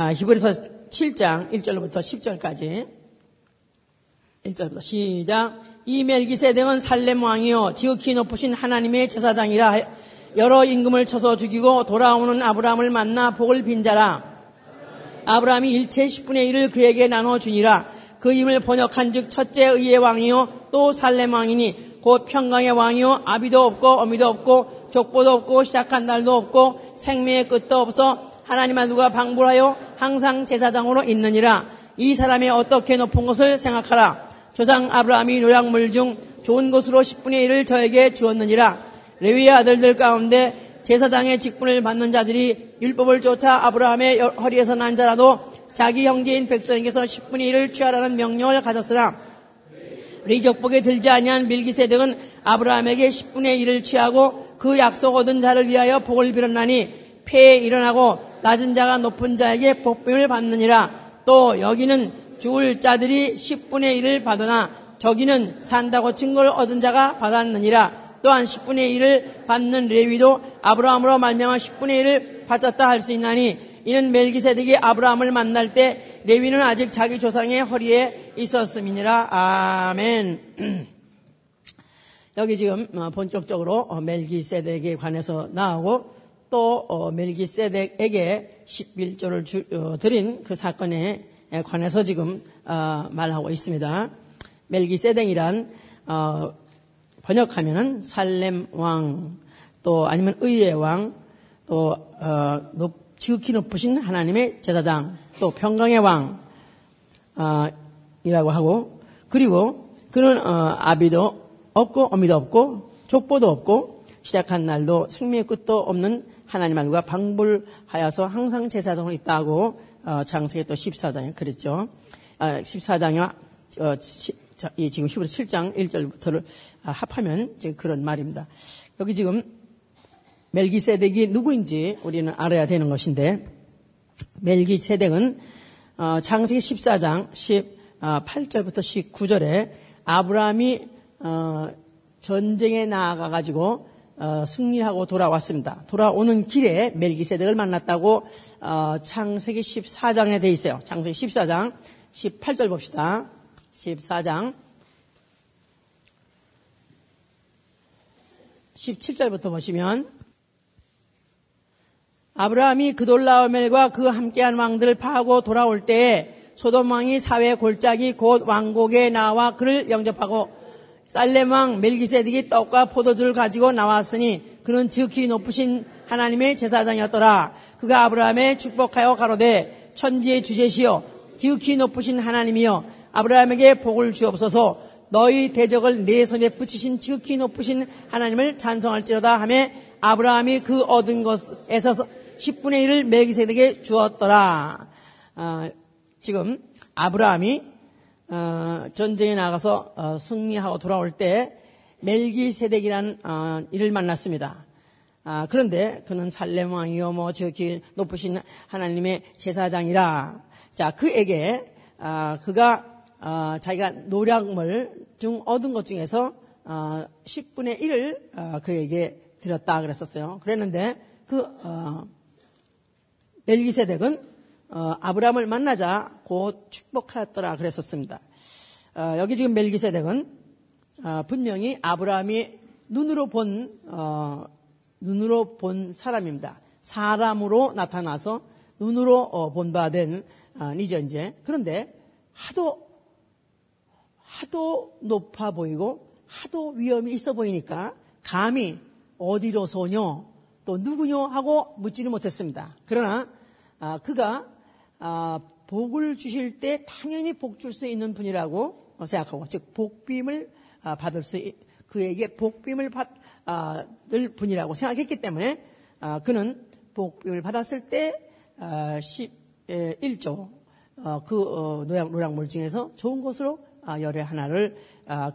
아, 히브리서 7장 1절부터 10절까지 1절부터 시작. 이 멜기세덱은 살렘 왕이요 지극히 높으신 하나님의 제사장이라 여러 임금을 쳐서 죽이고 돌아오는 아브라함을 만나 복을 빈자라. 아브라함이 일체 10분의 1을 그에게 나눠 주니라. 그 임을 번역한즉 첫째 의의 왕이요 또 살렘 왕이니 곧 평강의 왕이요 아비도 없고 어미도 없고 족보도 없고 시작한 날도 없고 생명의 끝도 없어 하나님과 누가 방불하여 항상 제사장으로 있느니라. 이 사람이 어떻게 높은 것을 생각하라. 조상 아브라함이 노약물 중 좋은 것으로 10분의 1을 저에게 주었느니라. 레위의 아들들 가운데 제사장의 직분을 받는 자들이 율법을 쫓아 아브라함의 허리에서 난 자라도 자기 형제인 백성에게서 10분의 1을 취하라는 명령을 가졌으나 리적복에 들지 아니한 밀기세덱은 아브라함에게 10분의 1을 취하고 그 약속 얻은 자를 위하여 복을 빌었나니 폐에 일어나고 낮은 자가 높은 자에게 복병을 받느니라. 또 여기는 죽을 자들이 10분의 1을 받으나 저기는 산다고 증거를 얻은 자가 받았느니라. 또한 10분의 1을 받는 레위도 아브라함으로 말미암아 10분의 1을 받았다 할 수 있나니 이는 멜기세덱이 아브라함을 만날 때 레위는 아직 자기 조상의 허리에 있었음이니라. 아멘. 여기 지금 어, 본격적으로 어, 멜기세덱에 관해서 나오고 또 어, 멜기세덱에게 11조를 주, 어, 드린 그 사건에 관해서 지금 어, 말하고 있습니다. 멜기세덱이란 어, 번역하면은 살렘 왕, 또 아니면 의의 왕, 또 지극히 높으신 하나님의 제사장, 또 평강의 왕 이라고 하고 그리고 그는 아비도 없고 어미도 없고 족보도 없고 시작한 날도 생명의 끝도 없는 하나님 하누가 방불하여서 항상 제사장으로 있다고 어, 장세기 또 14장에 그랬죠. 어, 14장이와 어, 지금 히브리 7장 1절부터를 아, 합하면 그런 말입니다. 여기 지금 멜기세덱이 누구인지 우리는 알아야 되는 것인데 멜기세덱은 어, 장세기 14장 18절부터 19절에 아브라함이 어, 전쟁에 나아가 가지고 어, 승리하고 돌아왔습니다. 돌아오는 길에 멜기세덱을 만났다고 어, 창세기 14장에 돼 있어요. 창세기 14장 18절 봅시다. 14장 17절부터 보시면 아브라함이 그돌라오멜과 그 함께한 왕들을 파하고 돌아올 때에 소돔 왕이 사회 골짜기 곧 왕국에 나와 그를 영접하고 살렘 왕 멜기세덱이 떡과 포도주를 가지고 나왔으니 그는 지극히 높으신 하나님의 제사장이었더라. 그가 아브라함에 축복하여 가로되 천지의 주제시여 지극히 높으신 하나님이여 아브라함에게 복을 주옵소서 너희 대적을 내 손에 붙이신 지극히 높으신 하나님을 찬송할지로다 하며 아브라함이 그 얻은 것에서 10분의 1을 멜기세덱에게 주었더라. 어, 지금 아브라함이 어, 전쟁에 나가서 어, 승리하고 돌아올 때 멜기세덱이라는 어, 이를 만났습니다. 아, 그런데 그는 살렘 왕이요 뭐 저기 높으신 하나님의 제사장이라. 자 그에게 아, 그가 아, 자기가 노략물 중 얻은 것 중에서 10분의 1을 그에게 드렸다 그랬었어요. 그랬는데 그 멜기세덱은 어, 아브라함을 만나자 곧 축복하였더라 그랬었습니다. 어, 여기 지금 멜기세덱은 어, 분명히 아브라함이 눈으로 본 어, 눈으로 본 사람입니다. 사람으로 나타나서 눈으로 어, 본바된 어, 이죠 이제 그런데 하도 하도 높아 보이고 하도 위험이 있어 보이니까 감히 어디로 소녀 또 누구뇨 하고 묻지는 못했습니다. 그러나 아, 그가 아, 복을 주실 때 당연히 복 줄 수 있는 분이라고 생각하고 즉 복빔을 아, 받을 수 그에게 복빔을 받을 분이라고 생각했기 때문에 아, 그는 복빔을 받았을 때 11조 어, 그 어, 노약 노약물 중에서 좋은 것으로 열의 하나를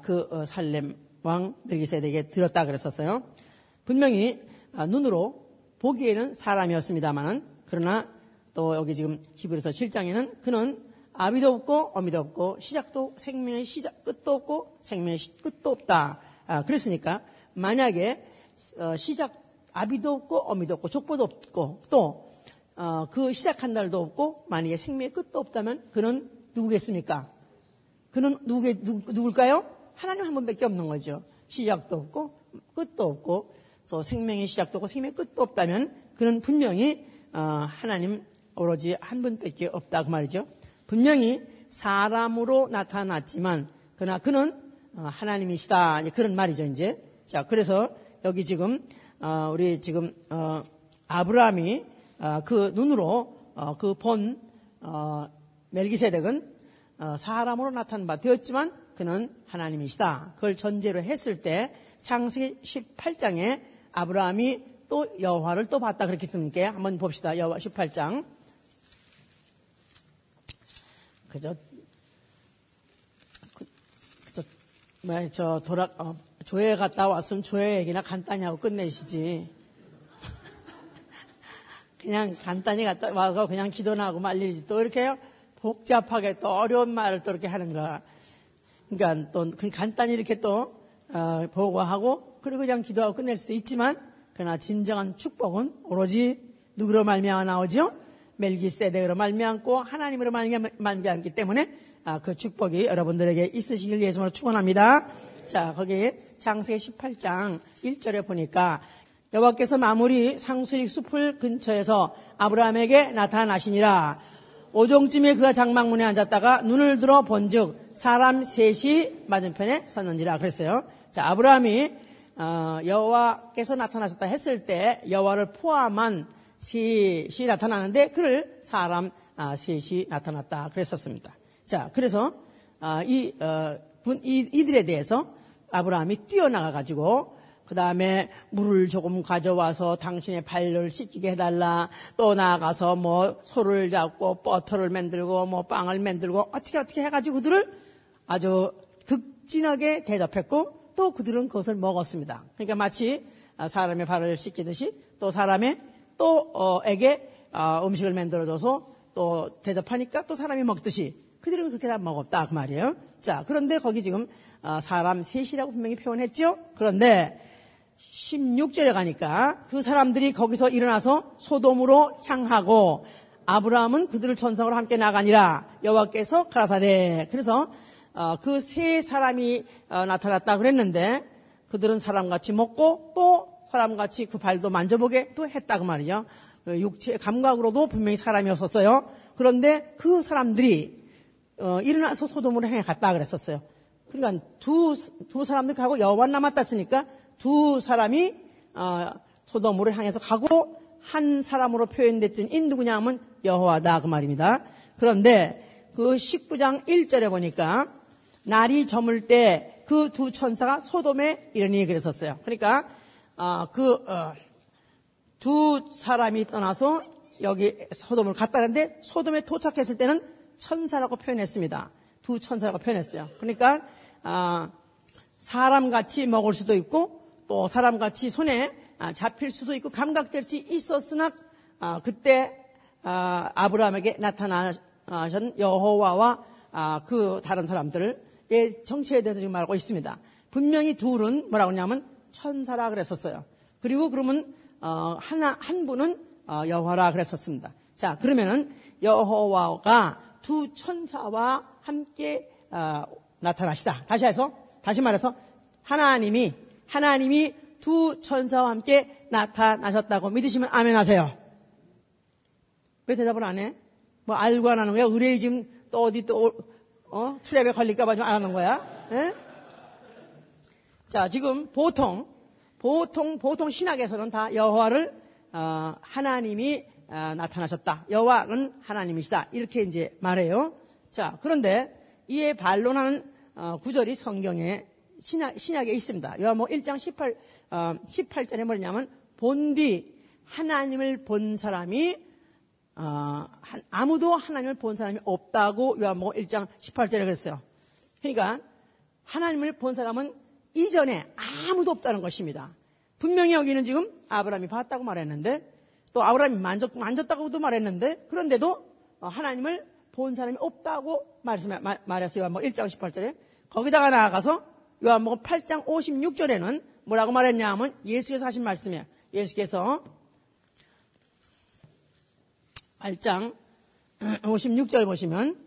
그 어, 살렘 왕 멜기세덱에게 들었다 그랬었어요. 분명히 눈으로 보기에는 사람이었습니다만은 그러나 또 여기 지금 히브리서 7장에는 그는 아비도 없고 어미도 없고 시작도 생명의 시작 끝도 없고 생명의 끝도 없다. 아, 그랬으니까 만약에 어, 시작 아비도 없고 어미도 없고 족보도 없고 또 어, 그 시작한 날도 없고 만약에 생명의 끝도 없다면 그는 누구겠습니까? 그는 누구, 누굴까요? 하나님 한 분밖에 없는 거죠. 시작도 없고 끝도 없고 또 생명의 시작도 없고 생명의 끝도 없다면 그는 분명히 어, 하나님 오로지 한 분밖에 없다 그 말이죠. 분명히 사람으로 나타났지만 그러나 그는 어, 하나님이시다 그런 말이죠 이제. 자 그래서 여기 지금 어, 우리 지금 아브라함이 그 눈으로 그본 멜기세덱은 사람으로 나타난 바 되었지만 그는 하나님이시다. 그걸 전제로 했을 때 창세기 18장에 아브라함이 또 여호와를 또 봤다 그렇게 씁니까? 한번 봅시다. 여호와 18장. 그저 그, 그저 뭐저 돌아 어, 조회 갔다 왔으면 조회 얘기나 간단히 하고 끝내시지. 그냥 간단히 갔다 와서 그냥 기도나 하고 말리지 또 이렇게 복잡하게 또 어려운 말을 또 이렇게 하는 거야. 그러니까 또 간단히 이렇게 또 어, 보고하고 그리고 그냥 기도하고 끝낼 수도 있지만 그러나 진정한 축복은 오로지 누구로 말미암아 나오죠? 멜기세덱으로 말미암고 하나님으로 말미암기 때문에 아, 그 축복이 여러분들에게 있으시길 예수로 축원합니다. 자, 거기 장세 18장 1절에 보니까 여호와께서 마무리 상수리 숲을 근처에서 아브라함에게 나타나시니라. 오종쯤에 그가 장막문에 앉았다가 눈을 들어 본즉 사람 셋이 맞은편에 섰는지라 그랬어요. 자, 아브라함이 어, 여호와께서 나타나셨다 했을 때 여호와를 포함한 셋이 나타나는데 그를 사람 아, 셋이 나타났다 그랬었습니다. 자, 그래서 아, 이, 어, 이 이들에 대해서 아브라함이 뛰어나가 가지고 그 다음에 물을 조금 가져와서 당신의 발을 씻기게 해달라. 또 나아가서 뭐 소를 잡고 버터를 만들고 뭐 빵을 만들고 어떻게 어떻게 해가지고 그들을 아주 극진하게 대접했고 또 그들은 그것을 먹었습니다. 그러니까 마치 사람의 발을 씻기듯이 또 사람의 또에게 어, 음식을 만들어줘서 또 대접하니까 또 사람이 먹듯이 그들은 그렇게 다 먹었다 그 말이에요. 자 그런데 거기 지금 어, 사람 셋이라고 분명히 표현했죠. 그런데 16절에 가니까 그 사람들이 거기서 일어나서 소돔으로 향하고 아브라함은 그들을 천성으로 함께 나가니라 여호와께서 가라사대 그래서 어, 그세 사람이 어, 나타났다 그랬는데 그들은 사람같이 먹고 또 사람같이 그 발도 만져보게 또 했다 그 말이죠. 그 육체 감각으로도 분명히 사람이었었어요. 그런데 그 사람들이 어, 일어나서 소돔으로 향해 갔다 그랬었어요. 그러니까 두, 두 사람들 가고 여호와 남았다 쓰니까 두 사람이 어, 소돔으로 향해서 가고 한 사람으로 표현됐진 인 누구냐 하면 여호와다 그 말입니다. 그런데 그 19장 1절에 보니까 날이 저물 때 그 두 천사가 소돔에 이르니 그랬었어요. 그러니까 어, 그두 어, 사람이 떠나서 여기 소돔을 갔다는데 소돔에 도착했을 때는 천사라고 표현했습니다. 두 천사라고 표현했어요. 그러니까 어, 사람같이 먹을 수도 있고 또 사람같이 손에 아, 잡힐 수도 있고 감각될 수 있었으나 아, 그때 아, 아브라함에게 나타나신 여호와와 그 다른 사람들의 정체에 대해서 지금 말하고 있습니다. 분명히 둘은 뭐라고 하냐면 천사라 그랬었어요. 그리고 그러면 어, 하나 한 분은 어, 여호와라 그랬었습니다. 자 그러면은 여호와가 두 천사와 함께 나타나시다. 다시 해서 다시 말해서 하나님이 하나님이 두 천사와 함께 나타나셨다고 믿으시면 아멘 하세요. 왜 대답을 안 해? 뭐 알고 안 하는 거야? 의뢰이 지금 또 어디 또, 어? 트랩에 걸릴까봐 좀 안 하는 거야? 에? 자, 지금 보통, 보통, 보통 신학에서는 다 여호와를, 어, 하나님이 어, 나타나셨다. 여호와는 하나님이시다. 이렇게 이제 말해요. 자, 그런데 이에 반론하는 어, 구절이 성경에 신약, 신약에 있습니다. 요한뭐 1장 18, 어, 18절에 뭐냐면 본디 하나님을 본 사람이 어, 아무도 하나님을 본 사람이 없다고 요한뭐 1장 18절에 그랬어요. 그러니까 하나님을 본 사람은 이전에 아무도 없다는 것입니다. 분명히 여기는 지금 아브라함이 봤다고 말했는데 또 아브라함이 만졌, 만졌다고도 말했는데 그런데도 어, 하나님을 본 사람이 없다고 말했어요. 뭐 1장 18절에 거기다가 나아가서 요한복음 8장 56절에는 뭐라고 말했냐 하면 예수께서 하신 말씀이에요. 예수께서 8장 56절 보시면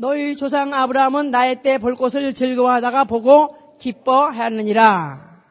너희 조상 아브라함은 나의 때 볼 것을 즐거워하다가 보고 기뻐하느니라.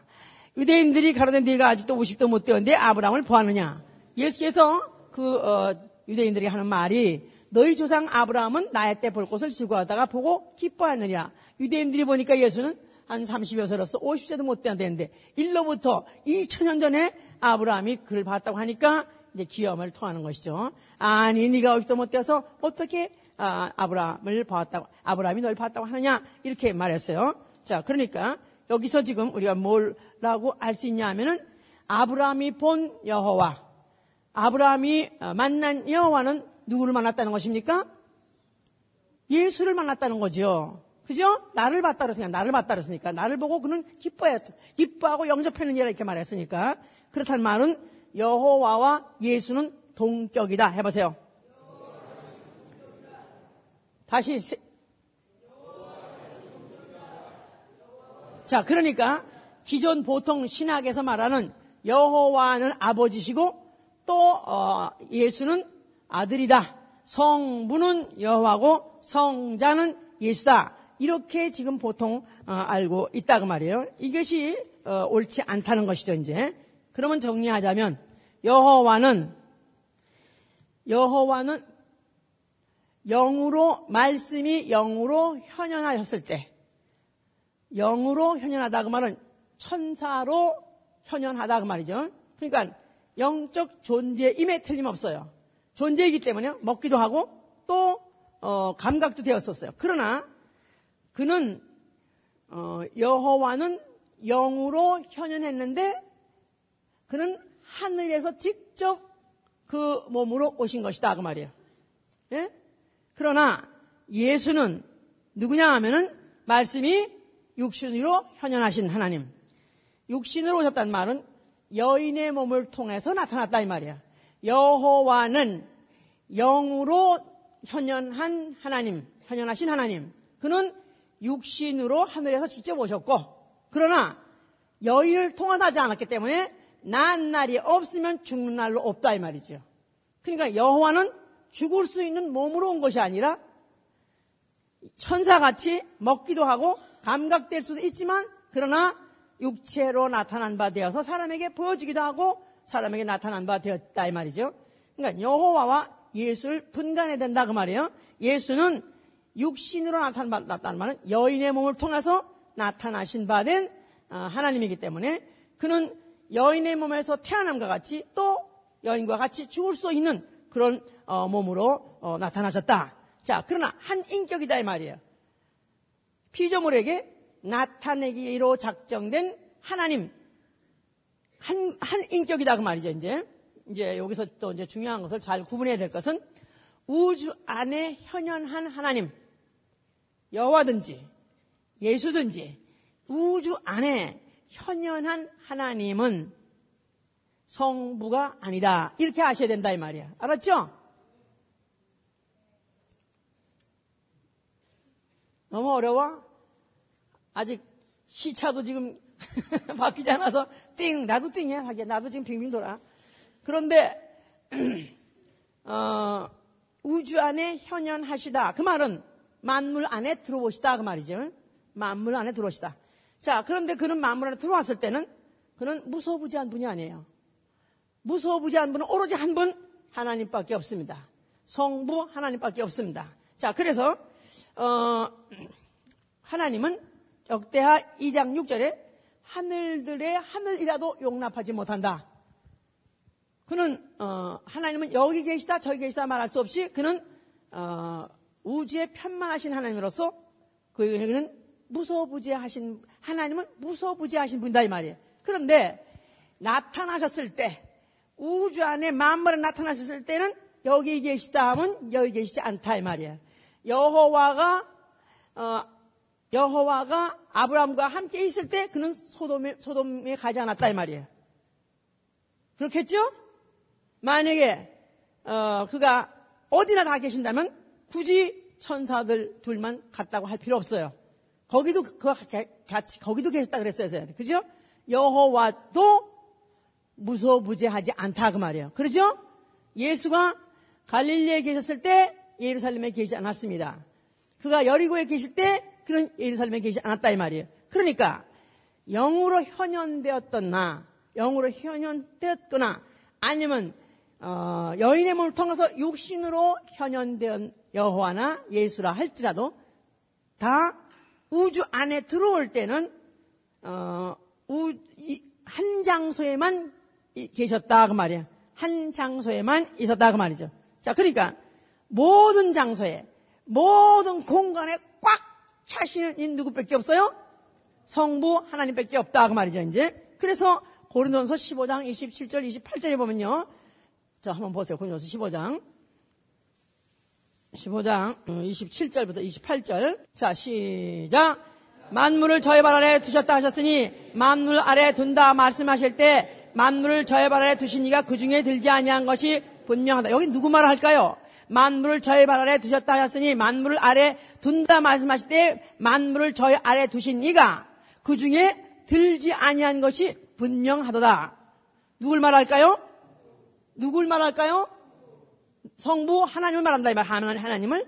유대인들이 가로된 네가 아직도 50도 못 되었는데 아브라함을 보았느냐. 예수께서 그 어, 유대인들이 하는 말이 너희 조상 아브라함은 나의 때 볼 것을 즐거워하다가 보고 기뻐하느니라. 유대인들이 보니까 예수는 한 30여 살로서 50세도 못 되는데 일로부터 2000년 전에 아브라함이 그를 봤다고 하니까 이제 기염을 토하는 것이죠. 아니 네가 50도 못 되어서 어떻게 아, 아브라함을 봤다고 아브라함이 널 봤다고 하느냐 이렇게 말했어요. 자 그러니까 여기서 지금 우리가 뭐라고 알 수 있냐 하면은 아브라함이 본 여호와 아브라함이 어, 만난 여호와는 누구를 만났다는 것입니까? 예수를 만났다는 거죠. 그죠? 나를 봤다 그랬으니까, 나를 봤다 그랬으니까, 나를 보고 그는 기뻐했, 기뻐하고 영접했느니라 이렇게 말했으니까, 그렇다는 말은 여호와와 예수는 동격이다. 해보세요. 다시, 세... 자, 그러니까, 기존 보통 신학에서 말하는 여호와는 아버지시고, 또, 어, 예수는 아들이다. 성부는 여호와고, 성자는 예수다. 이렇게 지금 보통 어, 알고 있다고 말이에요. 이것이 어, 옳지 않다는 것이죠, 이제. 그러면 정리하자면 여호와는 여호와는 영으로 말씀이 영으로 현현하였을 때 영으로 현현하다 그 말은 천사로 현현하다 그 말이죠. 그러니까 영적 존재임에 틀림없어요. 존재이기 때문에 먹기도 하고 또 어, 감각도 되었었어요. 그러나 그는 어, 여호와는 영으로 현현했는데 그는 하늘에서 직접 그 몸으로 오신 것이다 그 말이에요. 예? 그러나 예수는 누구냐 하면은 말씀이 육신으로 현현하신 하나님. 육신으로 오셨다는 말은 여인의 몸을 통해서 나타났다 이 말이야. 여호와는 영으로 현현한 하나님, 현현하신 하나님. 그는 육신으로 하늘에서 직접 오셨고 그러나 여인을 통하지 않았기 때문에 난 날이 없으면 죽는 날로 없다 이 말이죠. 그러니까 여호와는 죽을 수 있는 몸으로 온 것이 아니라 천사같이 먹기도 하고 감각될 수도 있지만 그러나 육체로 나타난 바 되어서 사람에게 보여지기도 하고 사람에게 나타난 바 되었다 이 말이죠. 그러니까 여호와와 예수를 분간해야 된다 그 말이에요. 예수는 육신으로 나타났다는 말은 여인의 몸을 통해서 나타나신 바된 어, 하나님이기 때문에 그는 여인의 몸에서 태어남과 같이 또 여인과 같이 죽을 수 있는 그런 어, 몸으로 어, 나타나셨다. 자, 그러나 한 인격이다 이 말이에요. 피조물에게 나타내기로 작정된 하나님 한, 한 인격이다 그 말이죠. 이제 이제 여기서 또 이제 중요한 것을 잘 구분해야 될 것은 우주 안에 현현한 하나님, 여호와든지 예수든지 우주 안에 현현한 하나님은 성부가 아니다. 이렇게 아셔야 된다 이 말이야. 알았죠? 너무 어려워? 아직 시차도 지금 바뀌지 않아서 띵 나도 띵이야 하게 나도 지금 빙빙 돌아. 그런데 어, 우주 안에 현현하시다. 그 말은 만물 안에 들어오시다. 그 말이죠. 만물 안에 들어오시다. 자, 그런데 그는 만물 안에 들어왔을 때는 그는 무소부지한 분이 아니에요. 무소부지한 분은 오로지 한 분 하나님밖에 없습니다. 성부 하나님밖에 없습니다. 자, 그래서 어, 하나님은 역대하 2장 6절에 하늘들의 하늘이라도 용납하지 못한다. 그는 어, 하나님은 여기 계시다 저기 계시다 말할 수 없이 그는 어, 우주의 편만하신 하나님으로서 그는 무소부지하신 하나님은 무소부지하신 분이다 이 말이에요. 그런데 나타나셨을 때 우주 안에 만물에 나타나셨을 때는 여기 계시다 하면 여기 계시지 않다 이 말이에요. 여호와가 어, 여호와가 아브라함과 함께 있을 때 그는 소돔에 소돔에 가지 않았다 이 말이에요. 그렇겠죠? 만약에 어, 그가 어디나 가 계신다면 굳이 천사들 둘만 갔다고 할 필요 없어요. 거기도 그 같이 거기도 계셨다 그랬어야 돼. 그죠? 여호와도 무소부재하지 않다 그 말이에요. 그러죠? 예수가 갈릴리에 계셨을 때 예루살렘에 계시지 않았습니다. 그가 여리고에 계실 때 그는 예루살렘에 계시지 않았다 이 말이에요. 그러니까 영으로 현현되었던 나, 영으로 현현되었거나 아니면 어, 여인의 몸을 통해서 육신으로 현현된 여호와나 예수라 할지라도 다 우주 안에 들어올 때는 어, 우, 이, 한 장소에만 계셨다 그 말이야. 한 장소에만 있었다 그 말이죠. 자, 그러니까 모든 장소에 모든 공간에 꽉 차시는 이 누구밖에 없어요? 성부 하나님밖에 없다 그 말이죠. 이제 그래서 고린도서 15장 27절 28절에 보면요. 자, 한번 보세요. 고린도서 15장 15장 27절부터 28절. 자, 시작. 만물을 저의 발 아래 두셨다 하셨으니 만물 아래 둔다 말씀하실 때 만물을 저의 발 아래 두신 이가 그 중에 들지 아니한 것이 분명하다. 여기 누구 말을 할까요? 만물을 저의 발 아래 두셨다 하셨으니 만물을 아래 둔다 말씀하실 때 만물을 저의 아래 두신 이가 그 중에 들지 아니한 것이 분명하도다. 누굴 말할까요? 누굴 말할까요? 성부 하나님을 말한다 이 말. 하나님을.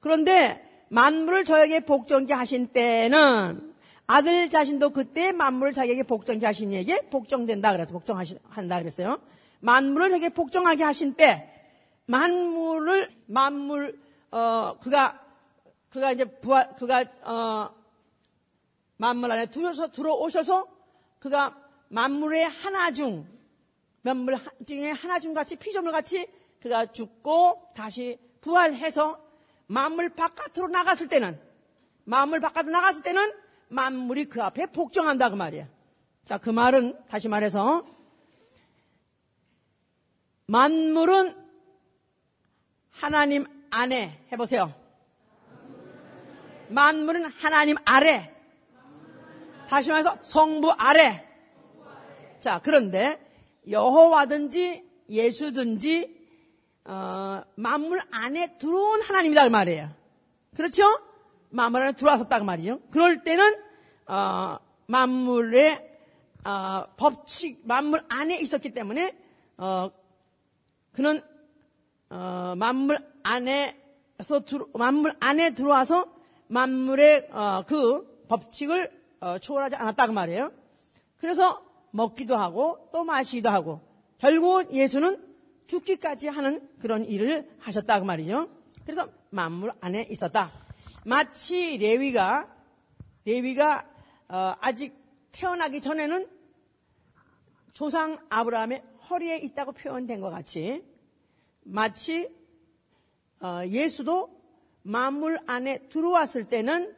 그런데 만물을 저에게 복종케 하신 때는 아들 자신도 그때 만물을 자기에게 복종케 하신 이에게 복종된다 그래서 복종한다 그랬어요. 만물을 자기에게 복종하게 하신 때 만물을 만물 어 그가 그가 이제 부활 그가 어 만물 안에 들어서 들어오셔서 그가 만물의 하나 중 만물 중에 하나 중 같이 피조물 같이 그가 죽고 다시 부활해서 만물 바깥으로 나갔을 때는 만물 바깥으로 나갔을 때는 만물이 그 앞에 복종한다 그 말이야. 자, 그 말은 다시 말해서 만물은 하나님 안에 해보세요. 만물은 하나님 아래. 다시 말해서 성부 아래. 자, 그런데 여호와든지 예수든지 어, 만물 안에 들어온 하나님이다 그 말이에요. 그렇죠? 만물 안에 들어왔었다 그 말이죠. 그럴 때는 어, 만물의 어, 법칙 만물 안에 있었기 때문에 어, 그는 어, 만물 안에서 만물 안에 들어와서 만물의 어, 그 법칙을 어, 초월하지 않았다 그 말이에요. 그래서 먹기도 하고 또 마시기도 하고 결국 예수는 죽기까지 하는 그런 일을 하셨다 그 말이죠. 그래서 만물 안에 있었다. 마치 레위가 레위가 어, 아직 태어나기 전에는 조상 아브라함의 허리에 있다고 표현된 것 같이 마치 어, 예수도 만물 안에 들어왔을 때는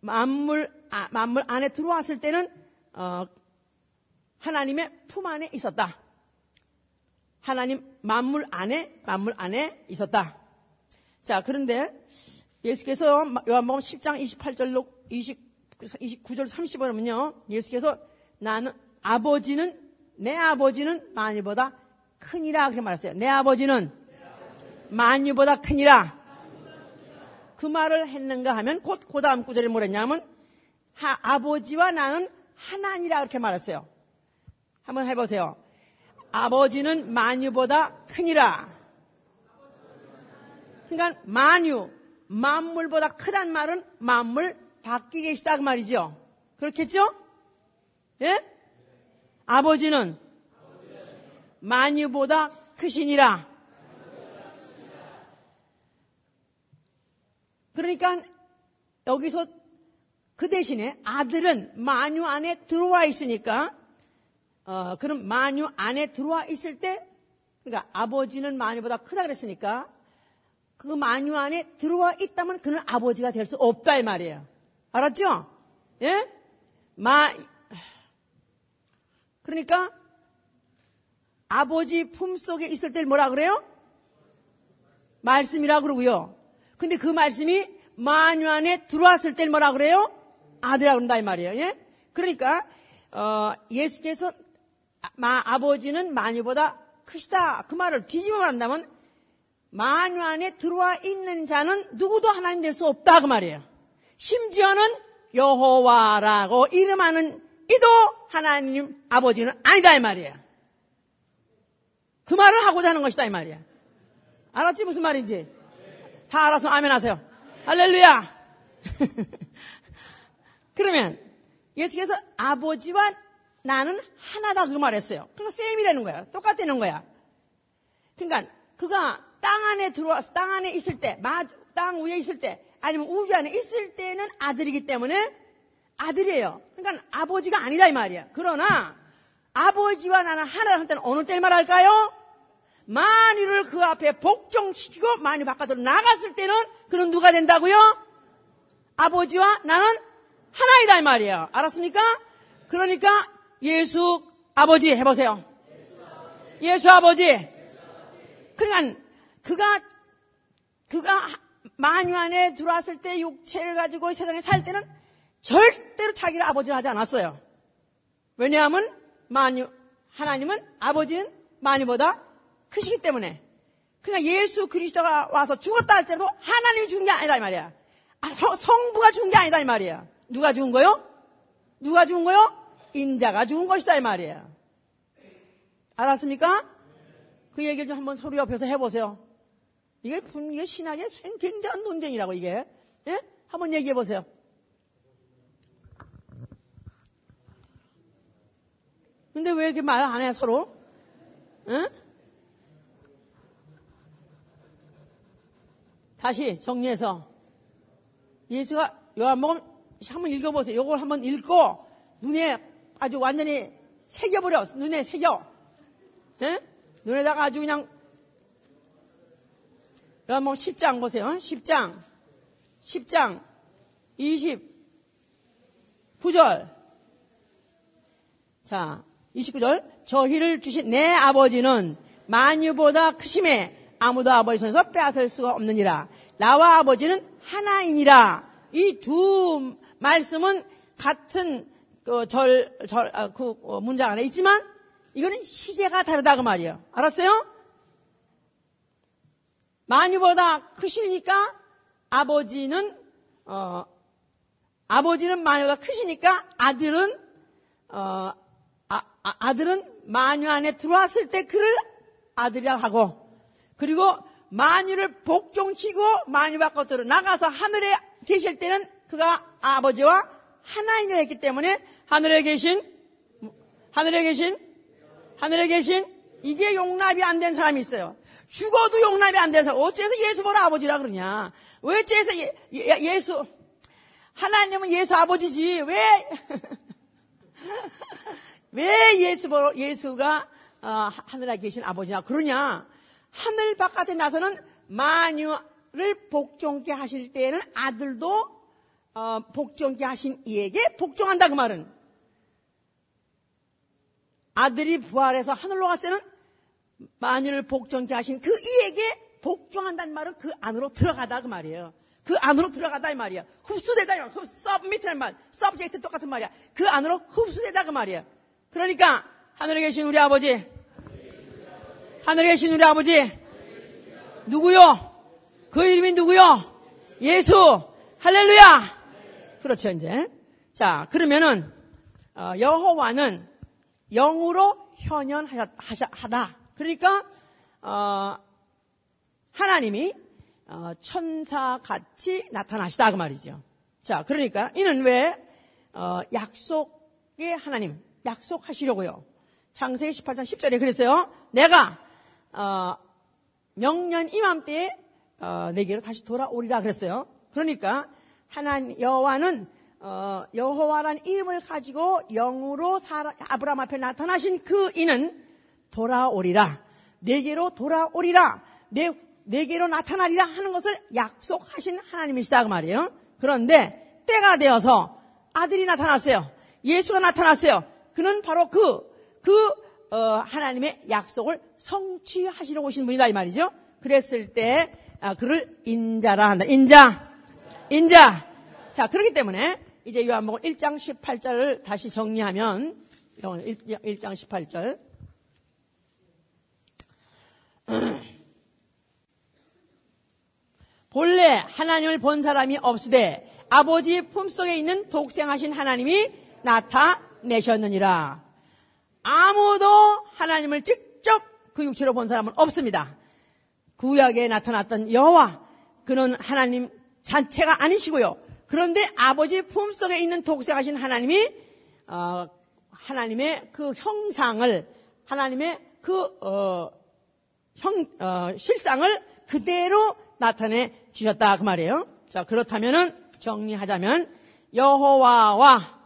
만물 아, 만물 안에 들어왔을 때는 어, 하나님의 품 안에 있었다. 하나님 만물 안에 만물 안에 있었다. 자, 그런데 예수께서 요한복음 10장 28절로 20, 29절 30절 보면요. 예수께서 나는 아버지는 내 아버지는 만유보다 크니라 그렇게 말했어요. 내 아버지는 만유보다 크니라. 그 말을 했는가 하면 곧 그 다음 구절에 뭐랬냐면 하, 아버지와 나는 하나니라 그렇게 말했어요. 한번 해보세요. 아버지는 만유보다 크니라. 그러니까 만유, 만물보다 크단 말은 만물 밖에 계시다 그 말이죠. 그렇겠죠? 예? 아버지는 만유보다 크시니라. 그러니까 여기서 그 대신에 아들은 만유 안에 들어와 있으니까 어, 그럼 만유 안에 들어와 있을 때, 그러니까 아버지는 만유보다 크다 그랬으니까 그 만유 안에 들어와 있다면 그는 아버지가 될 수 없다 이 말이에요. 알았죠? 예? 마 그러니까 아버지 품 속에 있을 때 뭐라 그래요? 말씀이라 그러고요. 근데 그 말씀이 만유 안에 들어왔을 때 뭐라 그래요? 아들이라 그런다 이 말이에요. 예? 그러니까 어, 예수께서 마, 아버지는 마녀보다 크시다. 그 말을 뒤집어 말한다면 마녀 안에 들어와 있는 자는 누구도 하나님 될 수 없다. 그 말이에요. 심지어는 여호와라고 이름하는 이도 하나님 아버지는 아니다 이 말이야. 그 말을 하고자 하는 것이다 이 말이야. 알았지 무슨 말인지? 다 알아서 아멘 하세요. 할렐루야. 그러면 예수께서 아버지와 나는 하나다 그 말했어요. 그러니까 쌤이라는 거야. 똑같다는 거야. 그러니까 그가 땅 안에 들어와서 땅 안에 있을 때, 땅 위에 있을 때, 아니면 우주 안에 있을 때는 아들이기 때문에 아들이에요. 그러니까 아버지가 아니다 이 말이야. 그러나 아버지와 나는 하나 할 때는 어느 때를 말할까요? 만유를 그 앞에 복종시키고 만유 바깥으로 나갔을 때는 그는 누가 된다고요? 아버지와 나는 하나이다 이 말이에요. 알았습니까? 그러니까 예수 아버지 해보세요. 예수 아버지. 그러니까 그가 그가 만유 안에 들어왔을 때 육체를 가지고 세상에 살 때는 절대로 자기를 아버지를 하지 않았어요. 왜냐하면 만유 하나님은 아버지는 만유보다 크시기 때문에. 그러니까 예수 그리스도가 와서 죽었다 할지라도 하나님이 죽은 게 아니다 이 말이야. 아, 성부가 죽은 게 아니다 이 말이야. 누가 죽은 거요? 누가 죽은 거요? 인자가 죽은 것이다 이 말이야. 알았습니까? 그 얘기를 좀 한번 서로 옆에서 해보세요. 이게 분, 이게 신학의 굉장한 논쟁이라고 이게. 예? 한번 얘기해 보세요. 근데 왜 이렇게 말 안 해, 서로? 응? 다시 정리해서. 예수가 요한복음 한번 읽어보세요. 이걸 한번 읽고 눈에 아주 완전히 새겨버려. 눈에 새겨. 예? 눈에다가 아주 그냥 요한복음 10장 보세요. 10장. 10장 29절. 자, 29절. 저희를 주신 내 아버지는 만유보다 크심에 아무도 아버지 손에서 빼앗을 수가 없느니라. 나와 아버지는 하나이니라. 이 두 말씀은 같은 그 절, 절, 아, 그 어, 문장 안에 있지만 이거는 시제가 다르다 그 말이에요. 알았어요? 만유보다 크시니까 아버지는 어, 아버지는 만유보다 크시니까 아들은 어, 아, 아 들은 만유 안에 들어왔을 때 그를 아들이라 고 하고 그리고 만유를 복종시고 만유 밖으로 나가서 하늘에 계실 때는 그가 아버지와 하나인을 했기 때문에 하늘에 계신 하늘에 계신 하늘에 계신 이게 용납이 안 된 사람이 있어요. 죽어도 용납이 안 돼서 어째서 예수 보라 아버지라 그러냐? 왜 어째서 예, 예, 수 하나님은 예수 아버지지 왜? 왜 예수 보러 예수가 어, 하늘에 계신 아버지냐 그러냐? 하늘 바깥에 나서는 만유를 복종케 하실 때에는 아들도 어, 복종케 하신 이에게 복종한다 그 말은 아들이 부활해서 하늘로 갔을 때는 만유를 복종케 하신 그 이에게 복종한다는 말은 그 안으로 들어가다 그 말이에요. 그 안으로 들어가다 이 말이야. 흡수되다 이 말. submit란 말. subject 똑같은 말이야. 그 안으로 흡수되다 그 말이야. 그러니까 하늘에 계신 우리 아버지 하늘에 계신 우리 아버지. 누구요? 그 이름이 누구요? 예수. 할렐루야. 그렇죠 이제. 자 그러면은 어, 여호와는 영으로 현현하다. 그러니까 어, 하나님이 어, 천사같이 나타나시다. 그 말이죠. 자 그러니까 이는 왜 어, 약속의 하나님 약속하시려고요. 창세기 18장 10절에 그랬어요. 내가 어, 명년 이맘때에 어, 내게로 다시 돌아오리라 그랬어요. 그러니까 하나님 여호와는 어, 여호와란 이름을 가지고 영으로 사라, 아브라함 앞에 나타나신 그 이는 돌아오리라. 내게로 돌아오리라. 내, 내게로 나타나리라 하는 것을 약속하신 하나님이시다 그 말이에요. 그런데 때가 되어서 아들이 나타났어요. 예수가 나타났어요. 그는 바로 그, 그 어, 하나님의 약속을 성취하시러 오신 분이다 이 말이죠. 그랬을 때 아, 그를 인자라 한다. 인자, 인자. 자 그렇기 때문에 이제 요한복음 1장 18절을 다시 정리하면 1장 18절. 본래 하나님을 본 사람이 없으되 아버지 품속에 있는 독생하신 하나님이 나타 내셨느니라. 아무도 하나님을 직접 그 육체로 본 사람은 없습니다. 구약에 나타났던 여호와 그는 하나님 자체가 아니시고요. 그런데 아버지 품속에 있는 독생하신 하나님이 어, 하나님의 그 형상을 하나님의 그 어, 형, 어, 실상을 그대로 나타내 주셨다 그 말이에요. 자 그렇다면은 정리하자면 여호와와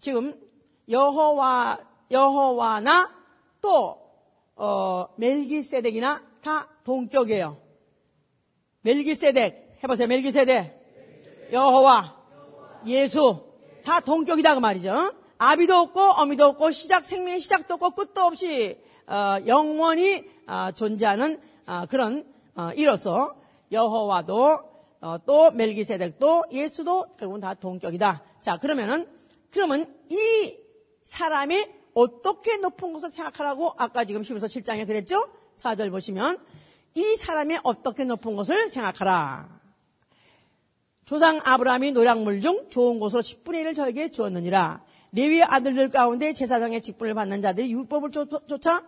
지금 여호와 여호와나 또 어, 멜기세덱이나 다 동격이에요. 멜기세덱 해보세요. 멜기세덱 여호와 예수 다 동격이다 그 말이죠. 아비도 없고 어미도 없고 시작 생명의 시작도 없고 끝도 없이 어, 영원히 어, 존재하는 어, 그런 어, 이로서 여호와도 어, 또 멜기세덱도 예수도 결국은 다 동격이다. 자 그러면은 그러면 이 사람이 어떻게 높은 것을 생각하라고 아까 지금 히브리서 7장에 그랬죠? 4절 보시면 이 사람이 어떻게 높은 것을 생각하라. 조상 아브라함이 노량물 중 좋은 곳으로 10분의 1을 저에게 주었느니라. 레위의 아들들 가운데 제사장의 직분을 받는 자들이 율법을 쫓아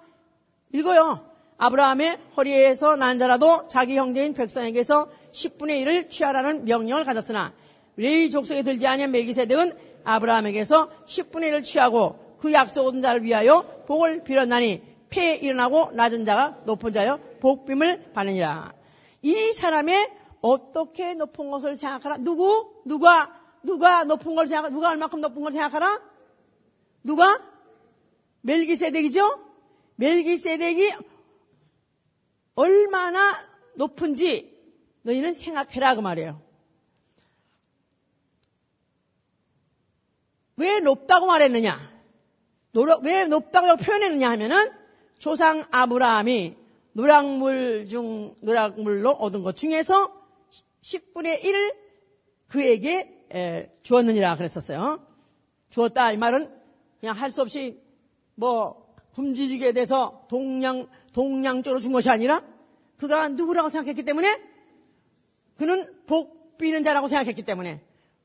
읽어요. 아브라함의 허리에서 난 자라도 자기 형제인 백성에게서 10분의 1을 취하라는 명령을 가졌으나 레위 족속에 들지 아니한 멜기세덱은 아브라함에게서 10분의 1을 취하고 그 약속 얻은 자를 위하여 복을 빌었나니 폐에 일어나고 낮은 자가 높은 자여 복빔을 받느니라. 이 사람의 어떻게 높은 것을 생각하라? 누구? 누가? 누가 높은 걸 생각하라? 누가 얼마큼 높은 걸 생각하라? 누가? 멜기세덱이죠? 멜기세덱이 얼마나 높은지 너희는 생각해라 그 말이에요. 왜 높다고 말했느냐? 왜 높다고 표현했느냐 하면은 조상 아브라함이 노랑물 중 노랑물로 얻은 것 중에서 10분의 1을 그에게 에, 주었느니라 그랬었어요. 주었다 이 말은 그냥 할 수 없이 뭐 굶주리게 돼서 동양 동양적으로 준 것이 아니라 그가 누구라고 생각했기 때문에 그는 복 비는 자라고 생각했기 때문에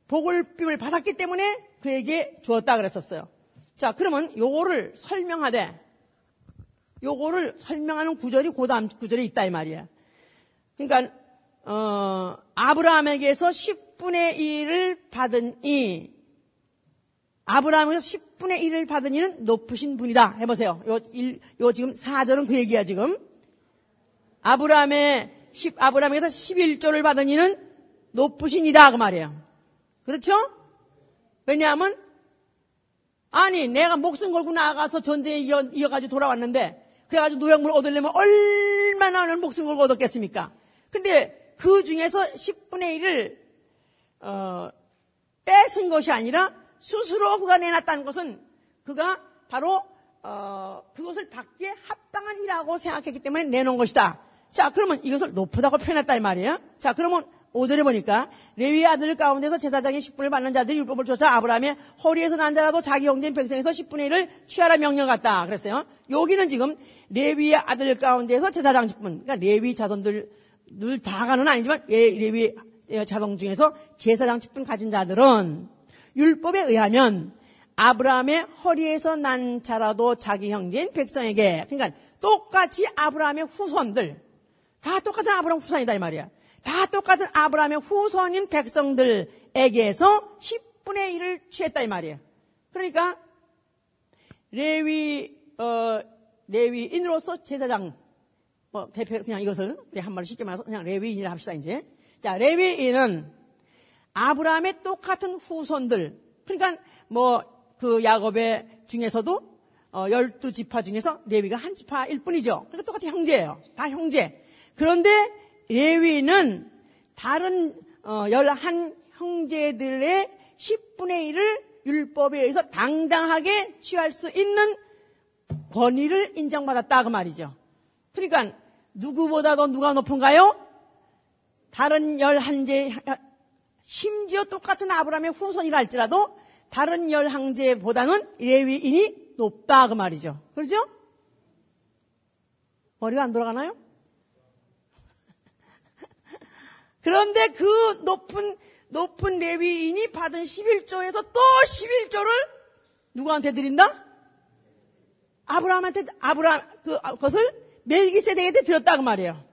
복을 빔을 받았기 때문에 그에게 주었다 그랬었어요. 자, 그러면 요거를 설명하되 요거를 설명하는 구절이 그 다음 구절에 있다 이 말이야. 그러니까 어, 아브라함에게서 10분의 1을 받은 이 아브라함에서 10분의 1을 받은 이는 높으신 분이다. 해보세요. 요, 일, 요 지금 4절은 그 얘기야, 지금. 아브라함의, 10, 아브라함에서 11조를 받은 이는 높으신 이다. 그 말이에요. 그렇죠? 왜냐하면, 아니, 내가 목숨 걸고 나가서 전쟁에 이어, 이어가지고 돌아왔는데, 그래가지고 노약물 얻으려면 얼마나 는 목숨 걸고 얻었겠습니까? 근데 그 중에서 10분의 1을, 어, 뺏은 것이 아니라 스스로 그가 내놨다는 것은 그가 바로 어, 그것을 받기에 합당한 일이라고 생각했기 때문에 내놓은 것이다. 자, 그러면 이것을 높다고 표현했다 이 말이에요. 자, 그러면 5절에 보니까 레위 아들 가운데서 제사장의 10분을 받는 자들이 율법을 쫓아 아브라함의 허리에서 난 자라도 자기 형제인 백성에서 10분의 1을 취하라 명령 같다. 그랬어요. 여기는 지금 레위의 아들 가운데서 제사장 10분. 그러니까 레위 자손들 다 가는 아니지만 레위 자손 중에서 제사장 10분 가진 자들은 율법에 의하면 아브라함의 허리에서 난 자라도 자기 형제인 백성에게 그러니까 똑같이 아브라함의 후손들 다 똑같은 아브라함 후손이다 이 말이야. 다 똑같은 아브라함의 후손인 백성들에게서 10분의 1을 취했다 이 말이에요. 그러니까 레위 어, 레위인으로서 제사장 뭐 대표 그냥 이것을 우리 한말 쉽게 말해서 그냥 레위인이라 합시다 이제. 자 레위인은 아브라함의 똑같은 후손들. 그러니까 뭐 그 야곱의 중에서도 어, 열두 지파 중에서 레위가 한 지파일 뿐이죠. 그러니까 똑같이 형제예요. 다 형제. 그런데 레위는 다른 어, 열한 형제들의 10분의 1을 율법에 의해서 당당하게 취할 수 있는 권위를 인정받았다 그 말이죠. 그러니까 누구보다도 누가 높은가요? 다른 열한제 심지어 똑같은 아브라함의 후손이라 할지라도 다른 열 형제보다는 레위인이 높다 그 말이죠. 그렇죠? 머리가 안 돌아가나요? 그런데 그 높은 높은 레위인이 받은 11조에서 또 11조를 누구한테 드린다? 아브라함한테 아브라함 그 것을 멜기세덱한테 드렸다고 말이에요.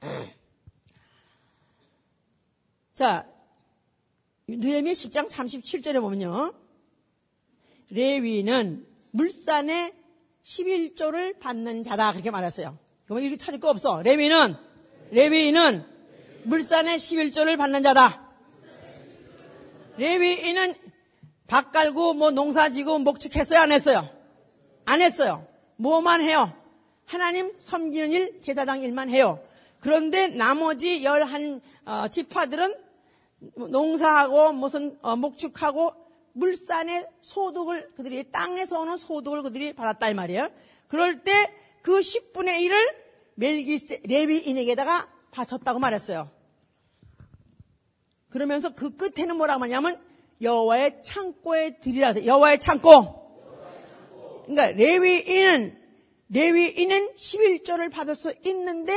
자, 느헤미 10장 37절에 보면요. 레위는 물산의 11조를 받는 자다 그렇게 말했어요. 그러면 이렇게 찾을 거 없어. 레위는 레위인은 물산의 11조를 받는 자다. 레위인은 밭 갈고 뭐 농사 지고 목축했어요? 안 했어요? 안 했어요. 뭐만 해요? 하나님 섬기는 일, 제사장 일만 해요. 그런데 나머지 열한 어, 지파들은 농사하고 무슨 어, 목축하고 물산의 소득을 그들이 땅에서 오는 소득을 그들이 받았다 이 말이에요. 그럴 때 그 10분의 1을 멜기세 레위인에게다가 바쳤다고 말했어요. 그러면서 그 끝에는 뭐라고 하냐면 여호와의 창고에 드리라 서 여호와의 창고. 그러니까 레위인은 레위인은 11조를 받을 수 있는데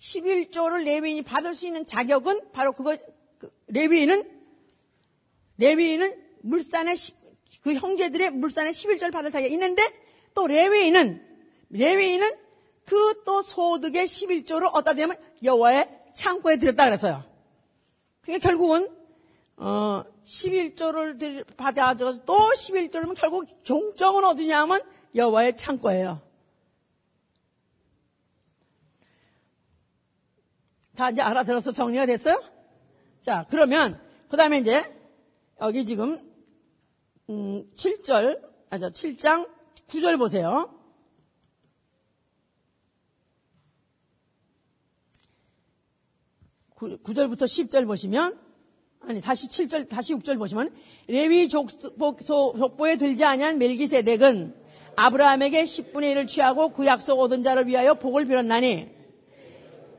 11조를 레위인이 받을 수 있는 자격은 바로 그거 그 레위인은 레위인은 물산의 그 형제들의 물산의 11조를 받을 자격이 있는데 또 레위인은 레위인은 그 또 소득의 11조를 어디다 대면 여호와의 창고에 들였다 그랬어요. 그러니까 결국은 어 11조를 받아가지고 또 11조를 결국 종점은 어디냐면 여호와의 창고예요. 다 이제 알아들어서 정리가 됐어요? 자, 그러면, 그 다음에 이제, 여기 지금, 음, 7절, 아, 저 7장 9절 보세요. 9절부터 10절 보시면, 아니, 다시 7절, 다시 6절 보시면, 레위 족보, 에 들지 아니한 멜기세덱은 아브라함에게 10분의 1을 취하고 그 약속 얻은 자를 위하여 복을 빌었나니,